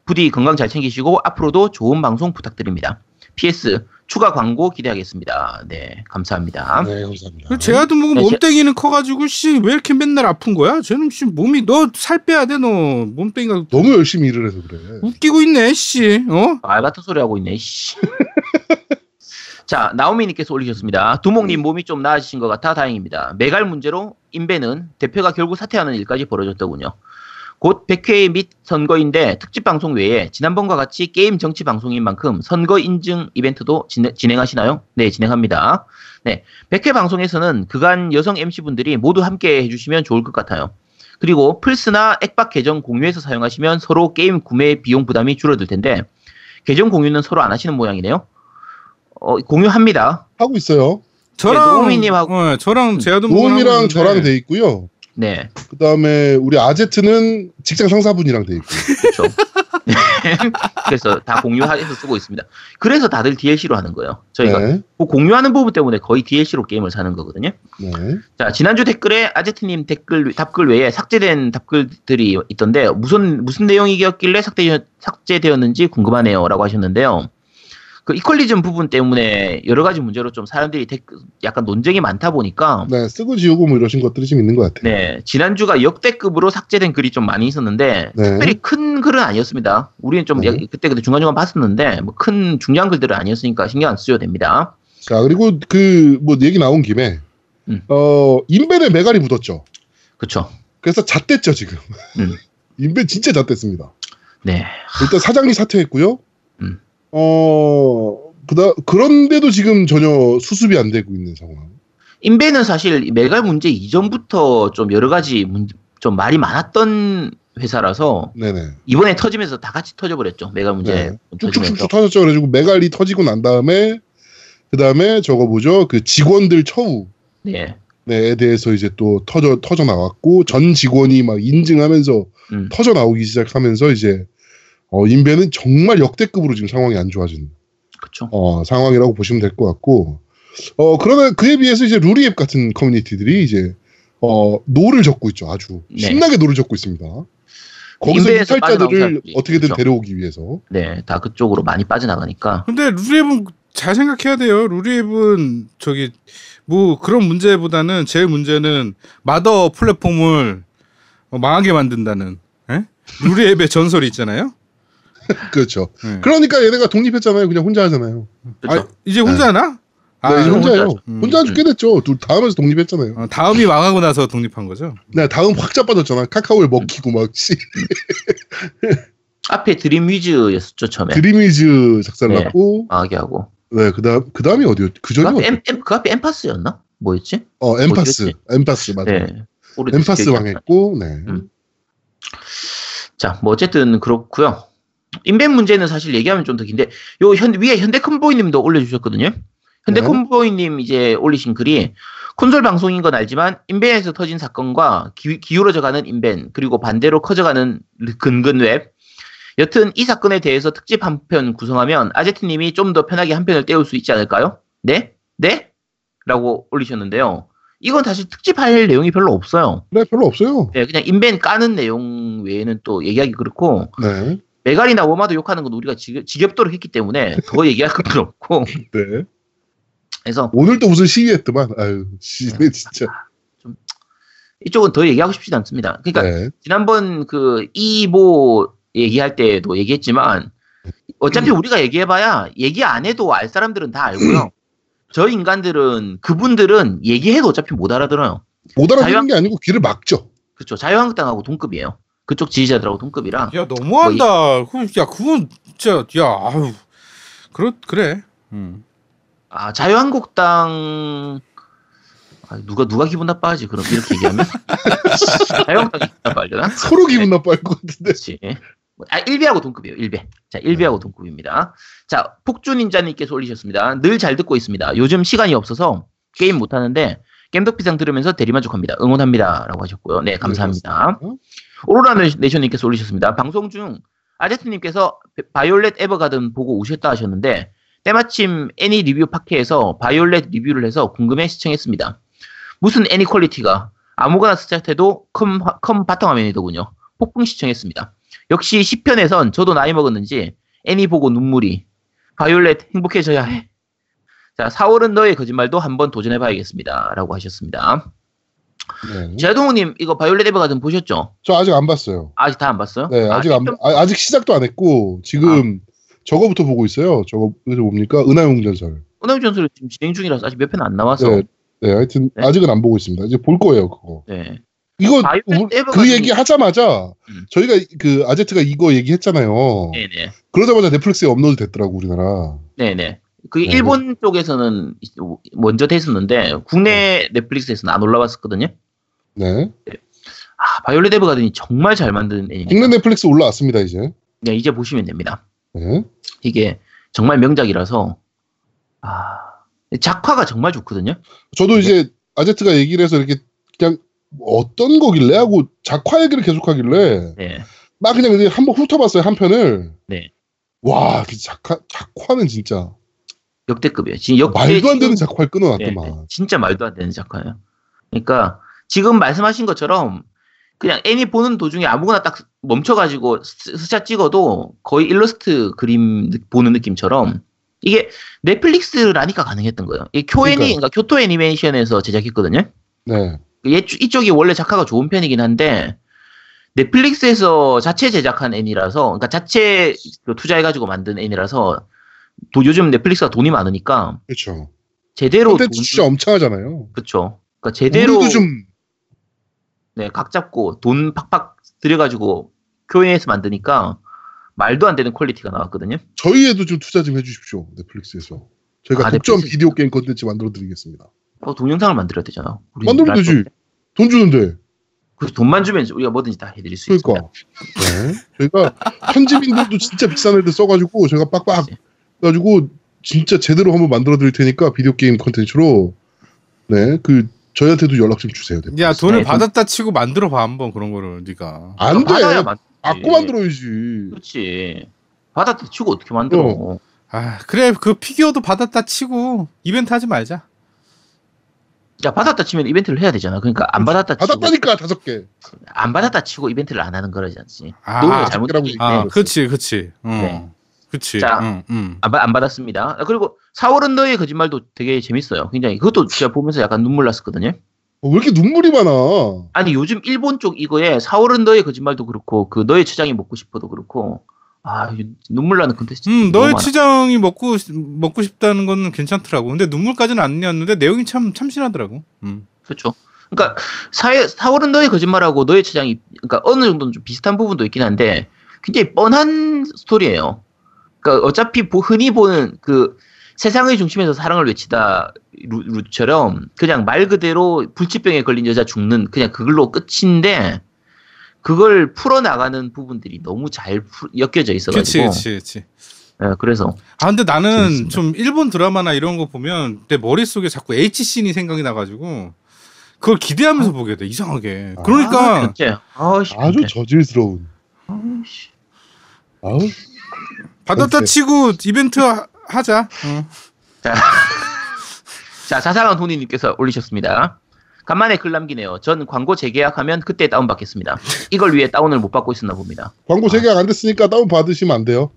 부디 건강 잘 챙기시고 앞으로도 좋은 방송 부탁드립니다. PS 추가 광고 기대하겠습니다. 네, 감사합니다. 네, 감사합니다. 그 제아도 뭐 네, 몸뚱이는 커가지고 씨 왜 이렇게 맨날 아픈 거야? 쟤는 씨 몸이 너 살 빼야 돼 너 몸뚱이가 너무 열심히 일을 해서 그래. 웃기고 있네 씨. 어? 알 같은 소리 하고 있네. 씨. 자, 나오미님께서 올리셨습니다. 두목님 몸이 좀 나아지신 것 같아 다행입니다. 매갈 문제로 인배는 대표가 결국 사퇴하는 일까지 벌어졌더군요. 곧 100회 및 선거인데 특집 방송 외에 지난번과 같이 게임 정치 방송인 만큼 선거 인증 이벤트도 진행, 진행 하시나요? 네, 진행합니다. 네, 100회 방송에서는 그간 여성 MC분들이 모두 함께 해주시면 좋을 것 같아요. 그리고 플스나 액박 계정 공유해서 사용하시면 서로 게임 구매 비용 부담이 줄어들 텐데 계정 공유는 서로 안 하시는 모양이네요. 어, 공유합니다. 하고 있어요. 저랑 노우미님하고- 어, 저랑 제아도 노움이랑 저랑 돼 있고요. 네, 그 다음에 우리 아제트는 직장 상사분이랑 돼 있고. 그렇죠. 그래서 다 공유해서 쓰고 있습니다. 그래서 다들 DLC로 하는 거예요. 저희가 네. 그 공유하는 부분 때문에 거의 DLC로 게임을 사는 거거든요. 네. 자, 지난주 댓글에 아제트님 댓글, 답글 외에 삭제된 답글들이 있던데, 무슨, 무슨 내용이었길래 삭제, 삭제되었는지 궁금하네요. 라고 하셨는데요. 그 이퀄리즘 부분 때문에 여러 가지 문제로 좀 사람들이 약간 논쟁이 많다 보니까, 네, 쓰고 지우고 뭐 이러신 것들이 좀 있는 것 같아요. 네, 지난주가 역대급으로 삭제된 글이 좀 많이 있었는데, 네. 특별히 큰 글은 아니었습니다. 우리는 좀 네. 그때 그때 중간 중간 봤었는데, 뭐 큰 중요한 글들은 아니었으니까 신경 안 쓰셔도 됩니다. 자, 그리고 그 뭐 얘기 나온 김에 음. 어, 인벤에 메갈이 묻었죠. 그쵸. 그래서 잣됐죠, 지금. 음. 인벤 진짜 잣됐습니다. 네. 일단 사장이 사퇴했고요. 음. 어, 그다 그런데도 지금 전혀 수습이 안 되고 있는 상황. 인베는 사실 메갈 문제 이전부터 좀 여러 가지 문, 좀 말이 많았던 회사라서 네네. 이번에 터지면서 다 같이 터져버렸죠. 메갈 문제 네. 쭉쭉쭉 터졌죠. 그래가지고 메갈이 터지고 난 다음에 그 다음에 저거 뭐죠? 그 직원들 처우. 네. 에 대해서 이제 또 터져 터져 나왔고 전 직원이 막 인증하면서 음. 터져 나오기 시작하면서 이제 어, 인벤은 정말 역대급으로 지금 상황이 안 좋아진 그렇죠. 어, 상황이라고 보시면 될 것 같고 어 그러나 그에 비해서 이제 루리웹 같은 커뮤니티들이 이제 어 노를 적고 있죠 아주 네. 신나게 노를 적고 있습니다 거기서 이탈자들을 어떻게든 있죠. 데려오기 위해서 네, 다 그쪽으로 많이 빠져나가니까. 근데 루리웹은 잘 생각해야 돼요. 루리웹은 저기 뭐 그런 문제보다는 제일 문제는 mother 플랫폼을 어, 망하게 만든다는 예? 루리웹의 전설이 있잖아요. 그렇죠 예. 그러니까 얘네가 독립했잖아요 그냥 혼자 하잖아요 그렇죠. 아, 이제 혼자 하나? 아, 네, 이제 혼자예요 혼자죠. 음. 혼자 한지 꽤 됐죠 둘 다음에서 독립했잖아요 어, 다음이 망하고 나서 독립한 거죠. 네 다음 확 자빠졌잖아 카카오를 먹히고 막 씨, 앞에 드림위즈였었죠 처음에. 드림위즈 작살 네. 났고 망하게 하고. 네 그다음 그 다음이 어디였 그그 전이 앞에, 어디 엠, 엠, 그 앞에 엠파스였나? 뭐였지? 어 엠파스 어디였지? 엠파스 맞아 요 네. 엠파스. 망했고 네 음. 자, 뭐 어쨌든 그렇고요. 인벤 문제는 사실 얘기하면 좀 더 긴데 요 현, 위에 현대컴보이님도 올려주셨거든요. 현대컴보이님 이제 올리신 글이 콘솔 방송인 건 알지만 인벤에서 터진 사건과 기, 기울어져가는 인벤 그리고 반대로 커져가는 근근웹 여튼 이 사건에 대해서 특집 한 편 구성하면 아제트님이 좀 더 편하게 한 편을 떼울 수 있지 않을까요? 네? 네? 라고 올리셨는데요. 이건 사실 특집할 내용이 별로 없어요. 네 별로 없어요 네, 그냥 인벤 까는 내용 외에는 또 얘기하기 그렇고 네 메갈이나 워마도 욕하는 건 우리가 지겹, 지겹도록 했기 때문에 더 얘기할 건 없고 네. 그래서 오늘도 무슨 시위했더만 아유 시네 진짜 이쪽은 더 얘기하고 싶지 않습니다. 그러니까 네. 지난번 그 이모 얘기할 때도 얘기했지만 어차피 우리가 얘기해봐야 얘기 안 해도 알 사람들은 다 알고요. 저 인간들은 그분들은 얘기해도 어차피 못 알아들어요. 못 알아듣는 자유- 게 아니고 귀를 막죠 그렇죠. 자유한국당하고 동급이에요. 그쪽 지지자들하고 동급이라 야 너무한다. 그럼 야 그건 진짜 야 아유 그렇 그래. 음. 아 자유한국당 아, 누가 누가 기분 나빠하지 그럼 이렇게 얘기하면 자유한국당이 기분 나빠하려나? 서로 기분 나빠할 것 같은데 그렇지. 아, 1배하고 동급이에요. 1배. 자, 1배하고 동급입니다. 자, 폭주닌자님께서 올리셨습니다. 늘 잘 듣고 있습니다. 요즘 시간이 없어서 게임 못하는데 겜덕비상 들으면서 대리만족합니다. 응원합니다. 라고 하셨고요. 네, 감사합니다. 그렇습니다. 오로라 네이션님께서 올리셨습니다. 방송 중 아제트님께서 Violet Evergarden 보고 오셨다 하셨는데 때마침 애니 리뷰 파케에서 바이올렛 리뷰를 해서 궁금해 시청했습니다. 무슨 애니 quality가 아무거나 스타트해도 컴, 컴 바탕화면이더군요. 폭풍 시청했습니다. 역시 10편에선 저도 나이 먹었는지 애니 보고 눈물이 바이올렛 행복해져야 해. 자, 4월은 너의 거짓말도 한번 도전해봐야겠습니다. 라고 하셨습니다. 네. 제동우님 이거 바이올렛 에버가든 보셨죠? 저 아직 안 봤어요 아직 다 안 봤어요? 네 아직 안 10편 아, 아직 시작도 안 했고 지금 저거부터 보고 있어요 저거 뭡니까 은하용 전설 은하유 전설이 지금 진행 중이라서 아직 몇 편 안 나와서 네, 네 하여튼 네. 아직은 안 보고 있습니다 이제 볼 거예요 그거 네. 이거 그 얘기 하자마자 음. 저희가 그 아제트가 이거 얘기했잖아요 네네. 그러자마자 넷플릭스에 업로드 됐더라고 우리나라 네네. 그게 네. 일본 쪽에서는 먼저 됐었는데 국내 넷플릭스에서는 안 올라왔었거든요. 네 아 바이올렛 에버가든이 정말 잘 만든 애니니까 국내 넷플릭스 올라왔습니다 이제 네, 이제 보시면 됩니다. 네. 이게 정말 명작이라서 아 작화가 정말 좋거든요. 저도 이제 아제트가 얘기를 해서 이렇게 그냥 어떤 거길래 하고 작화 얘기를 계속하길래 네. 막 그냥 한번 훑어봤어요 한 편을. 네. 와, 그 작화 작화는 진짜 역대급이에요. 지금 역대 말도 안 되는 작화를 네, 끊어놨더만. 네. 진짜 말도 안 되는 작화예요. 그러니까 지금 말씀하신 것처럼 그냥 애니 보는 도중에 아무거나 딱 멈춰가지고 스- 스샷 찍어도 거의 일러스트 그림 느- 보는 느낌처럼 이게 넷플릭스라니까 가능했던 거예요. 이 쿄애니. 그러니까 교토 애니메이션에서 제작했거든요. 네. 얘, 이쪽이 원래 작화가 좋은 편이긴 한데 넷플릭스에서 자체 제작한 애니라서 그러니까 자체 그 투자해가지고 만든 애니라서 또 요즘 넷플릭스가 돈이 많으니까 그렇죠. 제대로 콘텐츠 돈- 진짜 엄청 하잖아요. 그쵸. 그러니까 제대로 좀 네, 각 잡고 돈 팍팍 들여가지고 교회에서 만드니까 말도 안 되는 퀄리티가 나왔거든요. 저희에도 좀 투자 좀 해주십시오 넷플릭스에서. 저희가 아, 독점 넷플릭스. 비디오 게임 콘텐츠 만들어드리겠습니다. 어, 동영상을 만들어야 되잖아. 만들면 되지. 돈 주는데. 그래서 돈만 주면 우리가 뭐든지 다 해드릴 수 그러니까. 있습니다. 네. 저희가 편집인들도 진짜 비싼 애들 써가지고 제가 빡빡 해 가지고 진짜 제대로 한번 만들어 드릴 테니까 비디오 게임 콘텐츠로 네 그 저희한테도 연락 좀 주세요. 네. 야 돈을 네, 받았다 치고 만들어 봐 한번 그런 거를 네가. 안 돼. 받아야 만들지. 받고 만들어야지. 그렇지. 받았다 치고 어떻게 만들어? 어. 아 그래 그 피규어도 받았다 치고 이벤트 하지 말자. 야 받았다 치면 이벤트를 해야 되잖아. 그러니까 안 받았다 치고 받았다니까 다섯 개. 안 받았다 치고 이벤트를 안 하는 거라지 않지. 아, 노동을 아, 아 그렇지 그렇지. 어. 네. 그렇지. 자. 응, 응. 안, 받- 안 받았습니다. 아, 그리고 4월은 너의 거짓말도 되게 재밌어요. 굉장히 그것도 제가 보면서 약간 눈물 났었거든요. 어, 왜 이렇게 눈물이 많아? 아니 요즘 일본 쪽 이거에 4월은 너의 거짓말도 그렇고 그 너의 처장이 먹고 싶어도 그렇고 아 눈물 나는 컨텐츠. 음, 너의. 치장이 먹고 싶- 먹고 싶다는 거는 괜찮더라고. 근데 눈물까지는 아니었는데 내용이 참 참신하더라고. 음. 그렇죠. 그러니까 4, 4월은 너의 거짓말하고 너의 처장이 그러니까 어느 정도는 좀 비슷한 부분도 있긴 한데 굉장히 뻔한 스토리예요. 그러니까 어차피 보- 흔히 보는 그 세상의 중심에서 사랑을 외치다 루, 루처럼 그냥 말 그대로 불치병에 걸린 여자 죽는 그냥 그걸로 끝인데 그걸 풀어 나가는 부분들이 너무 잘 푸- 엮여져 있어가지고 그렇지, 그렇지. 예, 그래서 아 근데 나는 재밌습니다. 좀 일본 드라마나 이런 거 보면 내 머릿속에 자꾸 H 씬이 생각이 나가지고 그걸 기대하면서 보게 돼 이상하게. 아, 그러니까 아씨 아주 저질스러운. 아우. 받았다 그렇지. 치고 이벤트 하, 하자. 어. 자, 자 자상한 돈이님께서 올리셨습니다. 간만에 글 남기네요. 전 광고 재계약하면 그때 다운 받겠습니다. 이걸 위해 다운을 못 받고 있었나 봅니다. 광고 재계약 안 됐으니까 다운 받으시면 안 돼요.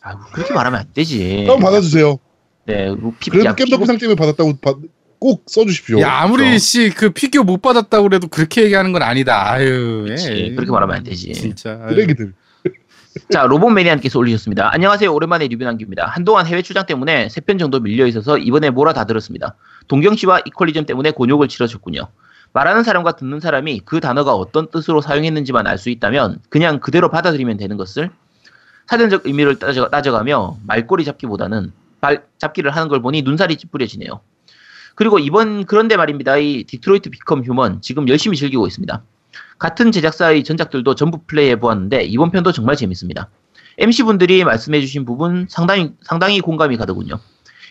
아 그렇게 말하면 안 되지. 다운 받아주세요. 네, 뭐 피, 그래도 야, 겜덕 피부- 상 때문에 받았다고 받- 꼭 써주십시오. 야 아무리 씨그 피규어 못 받았다고 그래도 그렇게 얘기하는 건 아니다. 아유. 그렇지. 그렇게 말하면 안 되지. 진짜. 아유. 쓰레기들. 자, 로봇매니아님께서 올리셨습니다. 안녕하세요. 오랜만에 리뷰 남깁니다. 한동안 해외 출장 때문에 세 편 정도 밀려 있어서 이번에 몰아 다 들었습니다. 동경 씨와 equalism 때문에 곤욕을 치러셨군요. 말하는 사람과 듣는 사람이 그 단어가 어떤 뜻으로 사용했는지만 알 수 있다면 그냥 그대로 받아들이면 되는 것을 사전적 의미를 따져, 따져가며 말꼬리 잡기보다는 발, 잡기를 하는 걸 보니 눈살이 찌푸려지네요. 그리고 이번 그런데 말입니다. 이 디트로이트 비컴 휴먼 지금 열심히 즐기고 있습니다. 같은 제작사의 전작들도 전부 플레이해 보았는데 이번 편도 정말 재밌습니다. MC분들이 말씀해주신 부분 상당히, 상당히 공감이 가더군요.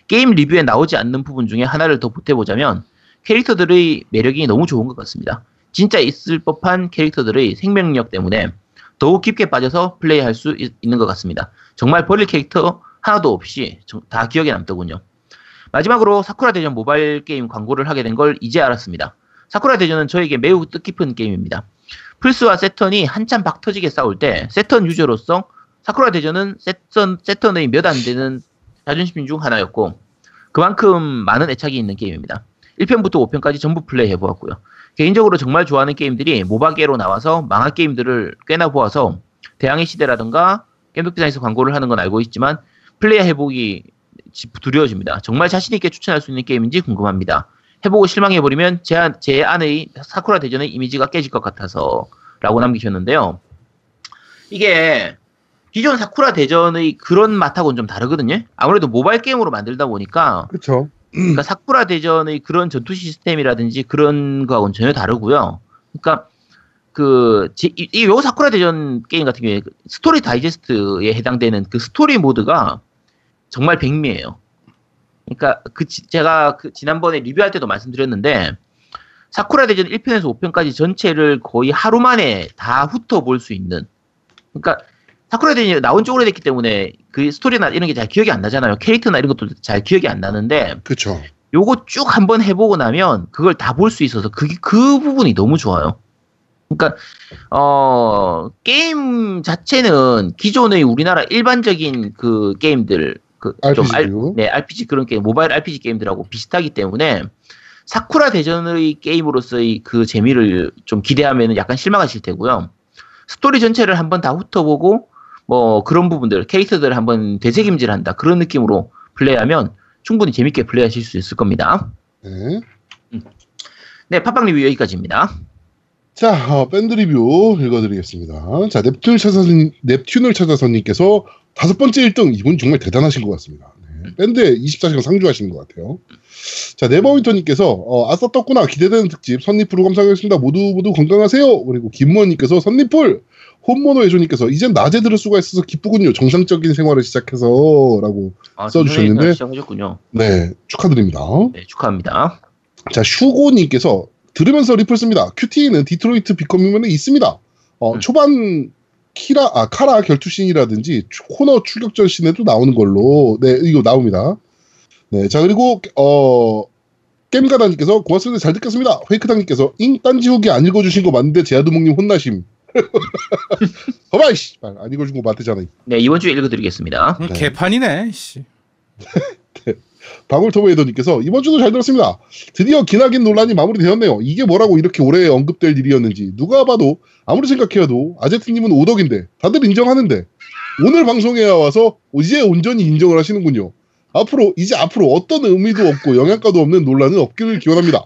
게임 리뷰에 나오지 않는 부분 중에 하나를 더 보태보자면 캐릭터들의 매력이 너무 좋은 것 같습니다. 진짜 있을 법한 캐릭터들의 생명력 때문에 더욱 깊게 빠져서 플레이할 수 있, 는것 같습니다. 정말 버릴 캐릭터 하나도 없이 정- 다 기억에 남더군요. 마지막으로 사쿠라 대전 모바일 게임 광고를 하게 된 걸 이제 알았습니다. 사쿠라 대전은 저에게 매우 뜻깊은 게임입니다. 플스와 세턴이 한참 박 터지게 싸울 때 세턴 유저로서 사쿠라 대전은 세턴, 세턴의 몇 안 되는 자존심 중 하나였고 그만큼 많은 애착이 있는 게임입니다. 1편부터 5편까지 전부 플레이해 보았고요. 개인적으로 정말 좋아하는 게임들이 모바게로 나와서 망한 게임들을 꽤나 보아서 대항해 시대라든가 게임독비상에서 광고를 하는 건 알고 있지만 플레이 해 보기 지- 두려워집니다. 정말 자신있게 추천할 수 있는 게임인지 궁금합니다. 해보고 실망해버리면 제, 안- 제 안의 사쿠라 대전의 이미지가 깨질 것 같아서 라고 남기셨는데요. 이게 기존 사쿠라 대전의 그런 맛하고는 좀 다르거든요. 아무래도 모바일 게임으로 만들다 보니까 그렇죠. 그러니까 사쿠라 대전의 그런 전투 시스템이라든지 그런 거하고는 전혀 다르고요. 그러니까 그, 제- 이, 이요 사쿠라 대전 게임 같은 경우에 그 스토리 다이제스트에 해당되는 그 스토리 모드가 정말 백미예요. 그러니까 그 지- 제가 그 지난번에 리뷰할 때도 말씀드렸는데 사쿠라 대전 1편에서 5편까지 전체를 거의 하루 만에 다 훑어볼 수 있는 그러니까 사쿠라 대전이 나온 지 오래됐기 때문에 그 스토리나 이런 게 잘 기억이 안 나잖아요. 캐릭터나 이런 것도 잘 기억이 안 나는데 그렇죠. 요거 쭉 한번 해보고 나면 그걸 다 볼 수 있어서 그게 그 부분이 너무 좋아요. 그러니까 어 게임 자체는 기존의 우리나라 일반적인 그 게임들 그좀. 네, RPG 그런 게임 모바일 RPG 게임들하고 비슷하기 때문에 사쿠라 대전의 게임으로서의 그 재미를 좀 기대하면 약간 실망하실 테고요. 스토리 전체를 한번 다 훑어보고 뭐 그런 부분들 캐릭터들을 한번 되새김질한다 그런 느낌으로 플레이하면 충분히 재밌게 플레이하실 수 있을 겁니다. 네. 네, 팟빵 리뷰 여기까지입니다. 자, 어, 밴드 리뷰 읽어드리겠습니다. 자, 넵튠을 찾아서, 넵튠을 찾아서님께서 다섯 번째 1등, 이분 정말 대단하신 것 같습니다. 네, 밴드에 24시간 상주하신 것 같아요. 자, 네버윈터님께서, 어, 아싸 떴구나. 기대되는 특집, 선리풀로 감상하겠습니다. 모두 모두 건강하세요. 그리고 김모님께서, 선리풀! 홈모노 애조님께서, 이젠 낮에 들을 수가 있어서 기쁘군요. 정상적인 생활을 시작해서. 라고. 아, 써주셨는데. 시작하셨군요. 네, 축하드립니다. 네, 축하합니다. 자, 슈고님께서 들으면서 리플 씁니다. QT는 디트로이트 비컴 휴먼에 있습니다. 어, 음. 초반 키라, 아, 카라 결투씬이라든지 추- 코너 출격전 씬에도 나오는 걸로, 네, 이거 나옵니다. 네, 자, 그리고, 어, 게임가다님께서 고맙습니다. 잘 듣겠습니다. 페이크당님께서 잉, 딴지 후기 안 읽어주신 거 맞는데 제아두목님 혼나심. 허바이, 씨! 안 읽어준 거 맞대잖아. 네, 이번 주에 읽어드리겠습니다. 음, 네. 개판이네. 씨. 방울토베이더님께서 이번 주도 잘 들었습니다. 드디어 기나긴 논란이 마무리되었네요. 이게 뭐라고 이렇게 오래 언급될 일이었는지 누가 봐도 아무리 생각해도 아제트님은 오덕인데 다들 인정하는데 오늘 방송에 와서 이제 온전히 인정을 하시는군요. 앞으로 이제 앞으로 어떤 의미도 없고 영양가도 없는 논란은 없기를 기원합니다.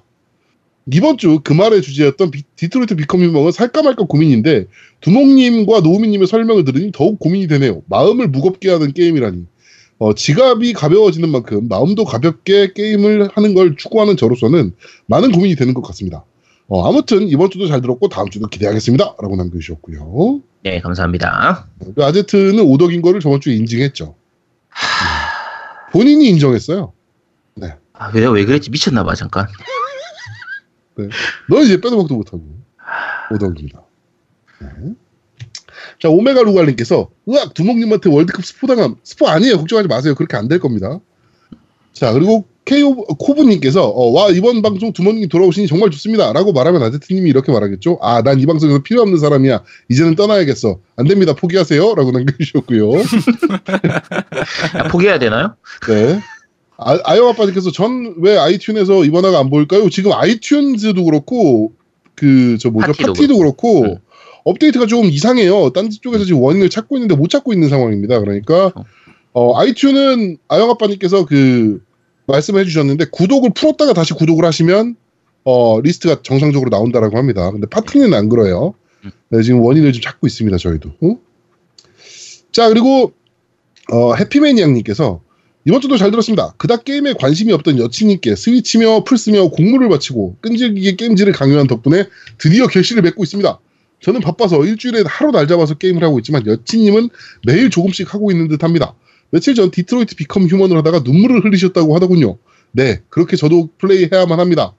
이번 주 그 말의 주제였던 비- 디트로이트 비컴 휴먼은 살까 말까 고민인데 두목님과 노우미님의 설명을 들으니 더욱 고민이 되네요. 마음을 무겁게 하는 게임이라니. 어, 지갑이 가벼워지는 만큼 마음도 가볍게 게임을 하는 걸 추구하는 저로서는 많은 고민이 되는 것 같습니다. 어, 아무튼 이번 주도 잘 들었고 다음 주도 기대하겠습니다. 라고 남겨주셨고요. 네, 감사합니다. 그 아제트는 오덕인 거를 저번 주에 인증했죠. 본인이 인정했어요. 아, 왜, 왜 그랬지? 미쳤나봐, 잠깐. 너 이제 빼도 먹도 못하고 오덕입니다. 네. 자 오메가 루갈님께서 으악 두목님한테 월드컵 스포 당함 스포 아니에요 걱정하지 마세요 그렇게 안 될 겁니다. 자 그리고 케이오 코브님께서 어, 와 이번 방송 두목님 돌아오시니 정말 좋습니다 라고 말하면 아제트님이 이렇게 말하겠죠. 아 난 이 방송에서 필요 없는 사람이야 이제는 떠나야겠어 안 됩니다 포기하세요 라고 남겨주셨고요. 야, 포기해야 되나요? 네. 아, 아영 아빠님께서 전 왜 아이튠에서 이번 화가 안 보일까요? 지금 아이튠즈도 그렇고 그 저 뭐죠 파티도 파티도, 그렇고 응. 업데이트가 조금 이상해요. 딴지 쪽에서 지금 원인을 찾고 있는데 못 찾고 있는 상황입니다. 그러니까 그렇죠. 어 아이튠은 아영 아빠님께서 그 말씀해 주셨는데 구독을 풀었다가 다시 구독을 하시면 어 리스트가 정상적으로 나온다라고 합니다. 근데 팟티는 안 그래요. 음. 네, 지금 원인을 좀 찾고 있습니다. 저희도. 응? 자 그리고 어 해피매니악님께서 이번 주도 잘 들었습니다. 그닥 게임에 관심이 없던 여친님께 스위치며 플스며 공물을 바치고 끈질기게 게임질을 강요한 덕분에 드디어 결실을 맺고 있습니다. 저는 바빠서 일주일에 하루 날 잡아서 게임을 하고 있지만 여친님은 매일 조금씩 하고 있는 듯 합니다. 며칠 전 디트로이트 비컴 휴먼을 하다가 눈물을 흘리셨다고 하더군요. 네, 그렇게 저도 플레이해야만 합니다.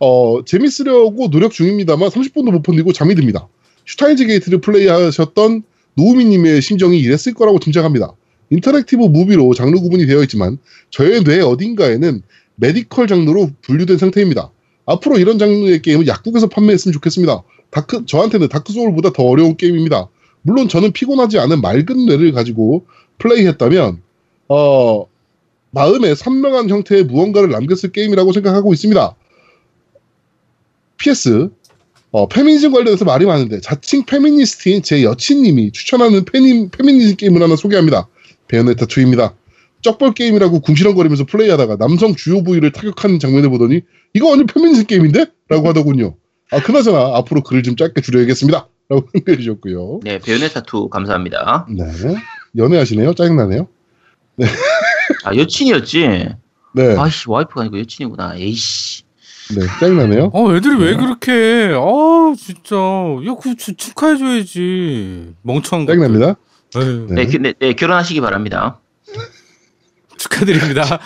어, 재밌으려고 노력 중입니다만 30분도 못 버티고 잠이 듭니다. 슈타인즈 게이트를 플레이하셨던 노우미님의 심정이 이랬을 거라고 짐작합니다. 인터랙티브 무비로 장르 구분이 되어 있지만 저의 뇌 어딘가에는 메디컬 장르로 분류된 상태입니다. 앞으로 이런 장르의 게임은 약국에서 판매했으면 좋겠습니다. 다크, 저한테는 다크 소울보다 더 어려운 게임입니다. 물론 저는 피곤하지 않은 맑은 뇌를 가지고 플레이했다면 어, 마음에 선명한 형태의 무언가를 남겼을 게임이라고 생각하고 있습니다. PS 어, 페미니즘 관련해서 말이 많은데 자칭 페미니스트인 제 여친님이 추천하는 페미, 페미니즘 게임을 하나 소개합니다. 베요네타 2입니다. 쩍벌 게임이라고 궁시렁거리면서 플레이하다가 남성 주요 부위를 타격하는 장면을 보더니 이거 완전 페미니즘 게임인데? 라고 하더군요. 아 그나저나 앞으로 글을 좀 짧게 줄여야겠습니다. 라고 남겨주셨고요. 네, 베요네타2 감사합니다. 네. 연애하시네요? 짜증나네요? 아, 여친이었지? 네. 아이씨, 와이프가 아니고 여친이구나. 에이씨. 네. 짜증나네요? 어, 애들이 왜 그렇게 해? 아, 진짜. 야, 그 축- 축하해줘야지. 멍청한 거. 짜증납니다. 네. 네, 기- 네, 네, 결혼하시기 바랍니다. 축하드립니다.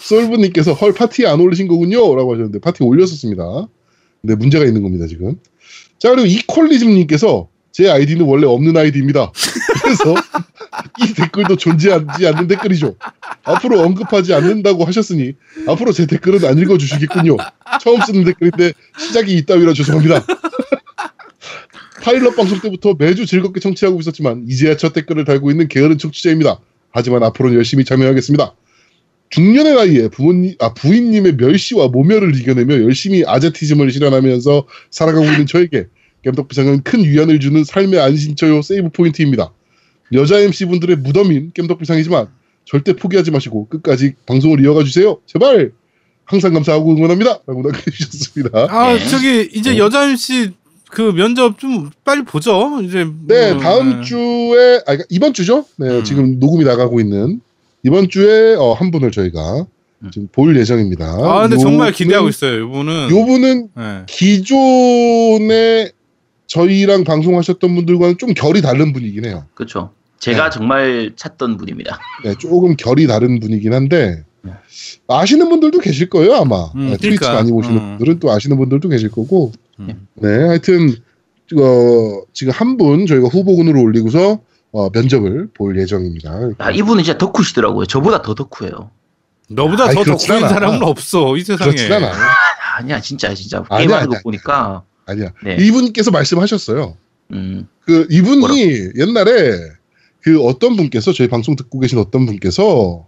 솔브님께서 헐 파티에 안 올리신 거군요. 라고 하셨는데 파티에 올렸었습니다. 근데 문제가 있는 겁니다 지금. 자 그리고 이퀄리즘님께서 제 아이디는 원래 없는 아이디입니다. 그래서 이 댓글도 존재하지 않는 댓글이죠. 앞으로 언급하지 않는다고 하셨으니 앞으로 제 댓글은 안 읽어주시겠군요. 처음 쓰는 댓글인데 시작이 이따위라 죄송합니다. 파일럿 방송 때부터 매주 즐겁게 청취하고 있었지만 이제야 첫 댓글을 달고 있는 게으른 청취자입니다. 하지만 앞으로는 열심히 참여하겠습니다 중년의 나이에 부모님, 아, 부인님의 멸시와 모멸을 이겨내며 열심히 아제티즘을 실현하면서 살아가고 있는 저에게 겜덕 비상은 큰 위안을 주는 삶의 안신처요 세이브 포인트입니다. 여자 MC분들의 무덤인 겜덕 비상이지만 절대 포기하지 마시고 끝까지 방송을 이어가 주세요. 제발! 항상 감사하고 응원합니다. 라고 남겨주셨습니다. 아, 네. 저기, 이제 네. 여자 MC 그 면접 좀 빨리 보죠. 이제. 네, 뭐, 다음 네. 주에, 아, 그러니까 이번 주죠? 네, 음. 지금 녹음이 나가고 있는 이번 주에 어, 한 분을 저희가 음. 지금 볼 예정입니다. 아, 근데 정말 요분은- 기대하고 있어요. 이분은. 요분은 네. 기존에 저희랑 방송하셨던 분들과는 좀 결이 다른 분이긴 해요. 그렇죠. 제가 네. 정말 찾던 분입니다. 네, 조금 결이 다른 분이긴 한데, 아시는 분들도 계실 거예요 아마 음, 네, 트위치 그러니까. 많이 보시는 음. 분들은 또 아시는 분들도 계실 거고 음. 네 하여튼 어, 지금 한 분 저희가 후보군으로 올리고서 어, 면접을 볼 예정입니다. 아, 이분은 진짜 덕후시더라고요. 저보다 더 덕후예요. 너보다 아이, 더 덕후인 않아. 사람은 없어 이 세상에. 그렇진 않아. 아니야, 진짜, 진짜. 아니야, 게임하는 거 아니야. 보니까. 아니야. 네. 이분께서 말씀하셨어요. 음, 그 이분이 옛날에 그 어떤 분께서 저희 방송 듣고 계신 어떤 분께서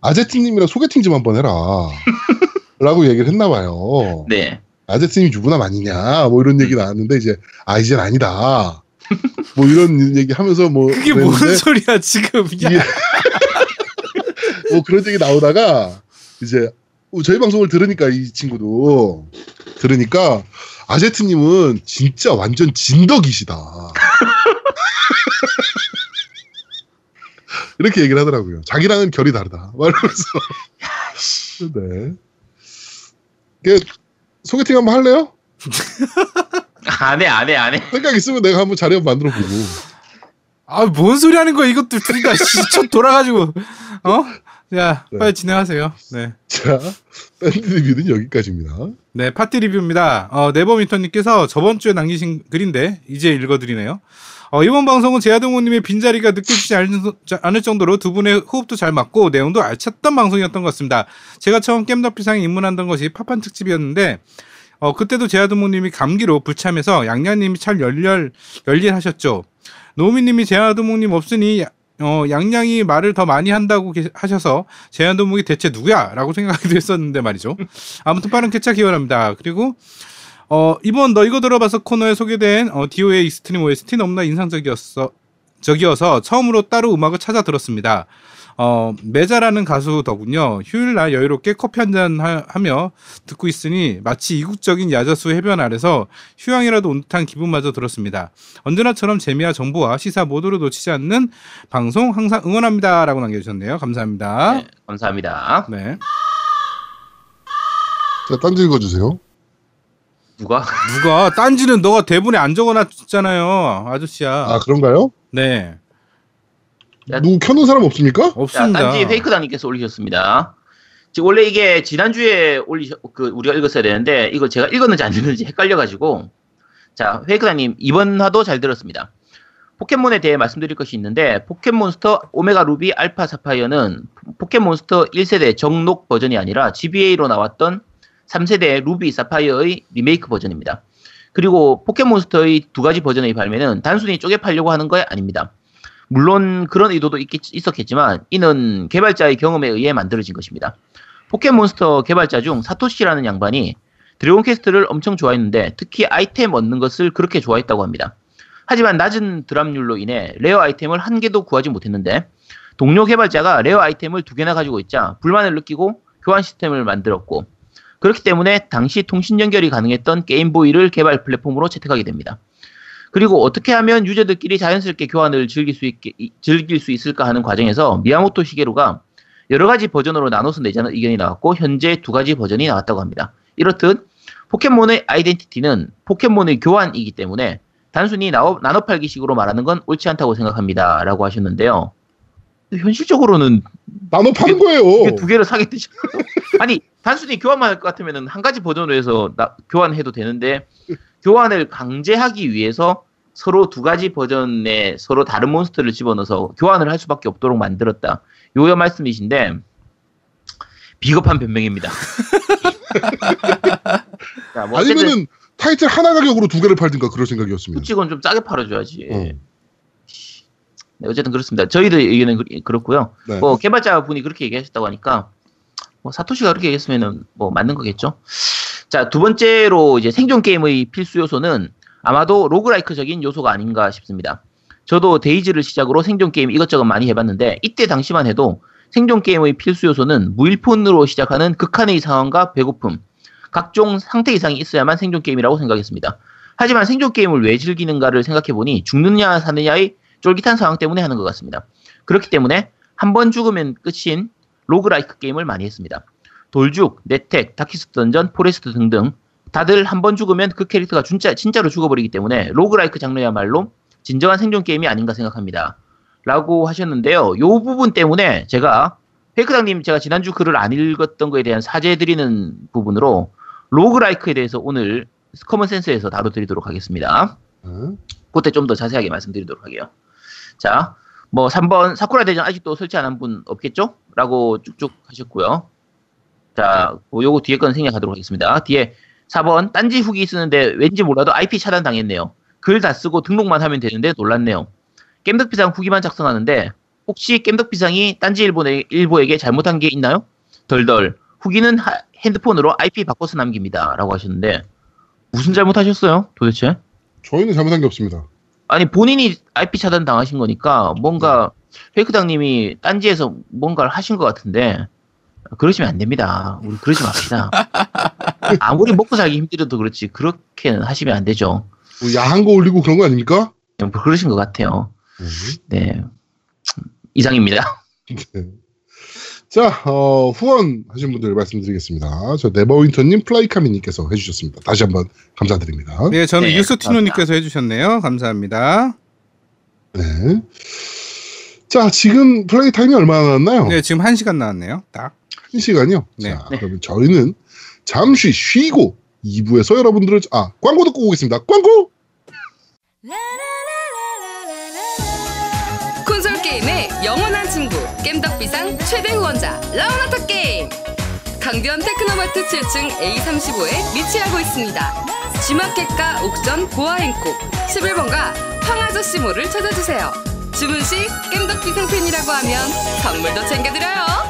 아제트님이랑 소개팅 좀 한번 해라. 라고 얘기를 했나 봐요. 네. 아제트님이 유부남 아니냐 뭐 이런 음. 얘기 나왔는데 이제 아 이젠 아니다. 뭐 이런 얘기 하면서 뭐 그게 그랬는데 무슨 소리야 지금? 뭐 그런 얘기 나오다가 이제 저희 방송을 들으니까 이 친구도 들으니까 아제트님은 진짜 완전 진덕이시다. 이렇게 얘기를 하더라고요. 자기랑은 결이 다르다. 말하면서. 네. 그 소개팅 한번 할래요? 안 해, 안 해, 안 해. 생각 있으면 내가 한번 자리 한번 만들어 보고. 아 뭔 소리 하는 거야 이것들 둘다 첫 돌아가지고 어? 자 네. 빨리 진행하세요. 네. 자, 밴드 리뷰는 여기까지입니다. 네, 파티 리뷰입니다. 어, 네버미터님께서 저번 주에 남기신 글인데 이제 읽어드리네요. 어, 이번 방송은 제아동호님의 빈자리가 느껴지지 않을, 정도로 두 분의 호흡도 잘 맞고 내용도 알찼던 방송이었던 것 같습니다. 제가 처음 겜덕비상에 입문했던 것이 파판 특집이었는데 어, 그때도 제아두목님이 감기로 불참해서 양양님이 잘 열렬 열일하셨죠. 노미님이 제아두목님 없으니 어, 양양이 말을 더 많이 한다고 게- 하셔서 제아두목이 대체 누구야? 라고 생각하기도 했었는데 말이죠. 아무튼 빠른 쾌차 기원합니다. 그리고 어, 이번 너 이거 들어봐서 코너에 소개된 어, DOA 익스트림 OST 너무나 인상적이었어. 적이어서 처음으로 따로 음악을 찾아 들었습니다. 어, 메자라는 가수더군요. 휴일 날 여유롭게 커피 한 잔 하며 듣고 있으니 마치 이국적인 야자수 해변 아래서 휴양이라도 온 듯한 기분마저 들었습니다. 언제나처럼 재미와 정보와 시사 모두를 놓치지 않는 방송 항상 응원합니다 라고 남겨주셨네요. 감사합니다. 네, 감사합니다. 네. 자, 딴지 읽어주세요. 누가? 누가 딴지는 너가 대본에 안 적어놨잖아요, 아저씨야. 아, 그런가요? 네, 야. 누구 켜놓은 사람 없습니까? 자, 없습니다. 딴지 페이크다님께서 올리셨습니다. 지금 원래 이게 지난주에 올리셨, 그, 우리가 읽었어야 되는데, 이거 제가 읽었는지 안 읽었는지 헷갈려가지고, 자, 페이크다님, 이번 화도 잘 들었습니다. 포켓몬에 대해 말씀드릴 것이 있는데, 포켓몬스터 오메가 루비 알파 사파이어는 포켓몬스터 1세대 적록 버전이 아니라 GBA로 나왔던 3세대 루비 사파이어의 리메이크 버전입니다. 그리고 포켓몬스터의 두 가지 버전의 발매는 단순히 쪼개 팔려고 하는 거 아닙니다. 물론 그런 의도도 있겠, 있었겠지만 이는 개발자의 경험에 의해 만들어진 것입니다. 포켓몬스터 개발자 중 사토시라는 양반이 드래곤 퀘스트를 엄청 좋아했는데 특히 아이템 얻는 것을 그렇게 좋아했다고 합니다. 하지만 낮은 drop률로 인해 rare 아이템을 한 개도 구하지 못했는데 동료 개발자가 rare 아이템을 두 개나 가지고 있자 불만을 느끼고 교환 시스템을 만들었고 그렇기 때문에 당시 통신 연결이 가능했던 게임보이를 개발 플랫폼으로 채택하게 됩니다. 그리고 어떻게 하면 유저들끼리 자연스럽게 교환을 즐길 수, 있게, 이- 즐길 수 있을까 하는 과정에서 미야모토 시게루가 여러 가지 버전으로 나눠서 내자는 의견이 나왔고 현재 두 가지 버전이 나왔다고 합니다. 이렇듯 포켓몬의 아이덴티티는 포켓몬의 교환이기 때문에 단순히 나눠, 나눠 팔기식으로 말하는 건 옳지 않다고 생각합니다. 라고 하셨는데요. 현실적으로는 나눠 파는 이게 거예요. 두 개를 사겠듯이. 아니, 단순히 교환만 할 것 같으면 한 가지 버전으로 해서 나- 교환해도 되는데, 교환을 강제하기 위해서 서로 두 가지 버전에 서로 다른 몬스터를 집어넣어서 교환을 할 수밖에 없도록 만들었다. 요여 말씀이신데, 비겁한 변명입니다. 자, 뭐 아니면은 타이틀 하나 가격으로 두 개를 팔든가 그럴 생각이었습니다. 솔직은 좀 싸게 팔아줘야지. 어. 네, 어쨌든 그렇습니다. 저희들 의견은 그- 그렇고요. 네. 뭐 개발자 분이 그렇게 얘기하셨다고 하니까 뭐 사토시가 그렇게 얘기했으면은 뭐 맞는 거겠죠. 자, 두 번째로 이제 생존 게임의 필수 요소는 아마도 roguelike적인 요소가 아닌가 싶습니다. 저도 DayZ를 시작으로 생존 게임 이것저것 많이 해봤는데 이때 당시만 해도 생존 게임의 필수 요소는 무일푼으로 시작하는 극한의 상황과 배고픔, 각종 상태 이상이 있어야만 생존 게임이라고 생각했습니다. 하지만 생존 게임을 왜 즐기는가를 생각해보니 죽느냐 사느냐의 쫄깃한 상황 때문에 하는 것 같습니다. 그렇기 때문에 한 번 죽으면 끝인 roguelike 게임을 많이 했습니다. 돌죽, NetHack, Darkest Dungeon, Forest 등등 다들 한 번 죽으면 그 캐릭터가 진짜, 진짜로 죽어버리기 때문에 roguelike 장르야말로 진정한 생존 게임이 아닌가 생각합니다. 라고 하셨는데요. 요 부분 때문에 제가 페이크다님 제가 지난주 글을 안 읽었던 거에 대한 사죄드리는 부분으로 로그라이크에 대해서 오늘 커먼센스에서 다뤄드리도록 하겠습니다. 어? 그때 좀 더 자세하게 말씀드리도록 할게요. 자, 뭐 3번 사쿠라 대전 아직도 설치 안 한 분 없겠죠? 라고 쭉쭉 하셨고요. 자, 뭐 요거 뒤에 건 생략하도록 하겠습니다. 뒤에 4번 딴지 후기 쓰는데 왠지 몰라도 IP 차단 당했네요. 글 다 쓰고 등록만 하면 되는데 놀랐네요. 겜덕비상 후기만 작성하는데 혹시 겜덕비상이 딴지 일본에, 일보에게 잘못한 게 있나요? 덜덜 후기는 하- 핸드폰으로 IP 바꿔서 남깁니다. 라고 하셨는데 무슨 잘못하셨어요? 도대체? 저희는 잘못한 게 없습니다. 아니 본인이 IP 차단 당하신 거니까 뭔가 페이크당님이 딴지에서 뭔가를 하신 것 같은데 그러시면 안 됩니다. 우리 그러지 맙시다. 아무리 먹고 살기 힘들어도 그렇지 그렇게는 하시면 안 되죠. 뭐 야한 거 올리고 그런 거 아닙니까? 그러신 것 같아요. 음. 네 이상입니다. 네. 자, 어, 후원 하신 분들 말씀드리겠습니다. 저 네버윈터님, 플라이카미님께서 해주셨습니다. 다시 한번 감사드립니다. 네, 저는 네, 유스티노님께서 해주셨네요. 감사합니다. 네. 자, 지금 플레이 타임이 얼마나 남았나요? 네, 지금 한 시간 나왔네요. 딱. 한 시간이요? 네. 자, 그러면 저희는 잠시 쉬고 2부에서 여러분들을, 아, 광고 듣고 오겠습니다. 광고! 콘솔 게임의 영원한 친구 겜덕비상 최대 후원자 라운하터 게임 강변 테크노마트 7층 A35에 위치하고 있습니다 G마켓과 옥션 보아행콕 11번가 황아저씨 몰을 찾아주세요 주문 시 겜덕비상 팬이라고 하면 선물도 챙겨드려요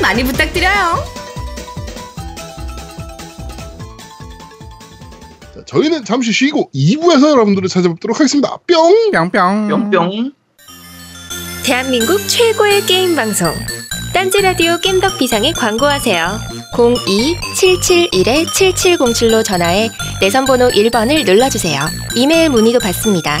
많이 부탁드려요. 자, 저희는 잠시 쉬고 2부에서 여러분들을 찾아뵙도록 하겠습니다. 뿅! 뿅뿅. 뿅뿅. 대한민국 최고의 게임 방송 딴지 라디오 겜덕 비상에 광고하세요. 02-771-7707로 전화해 내선 번호 1번을 눌러주세요. 이메일 문의도 받습니다.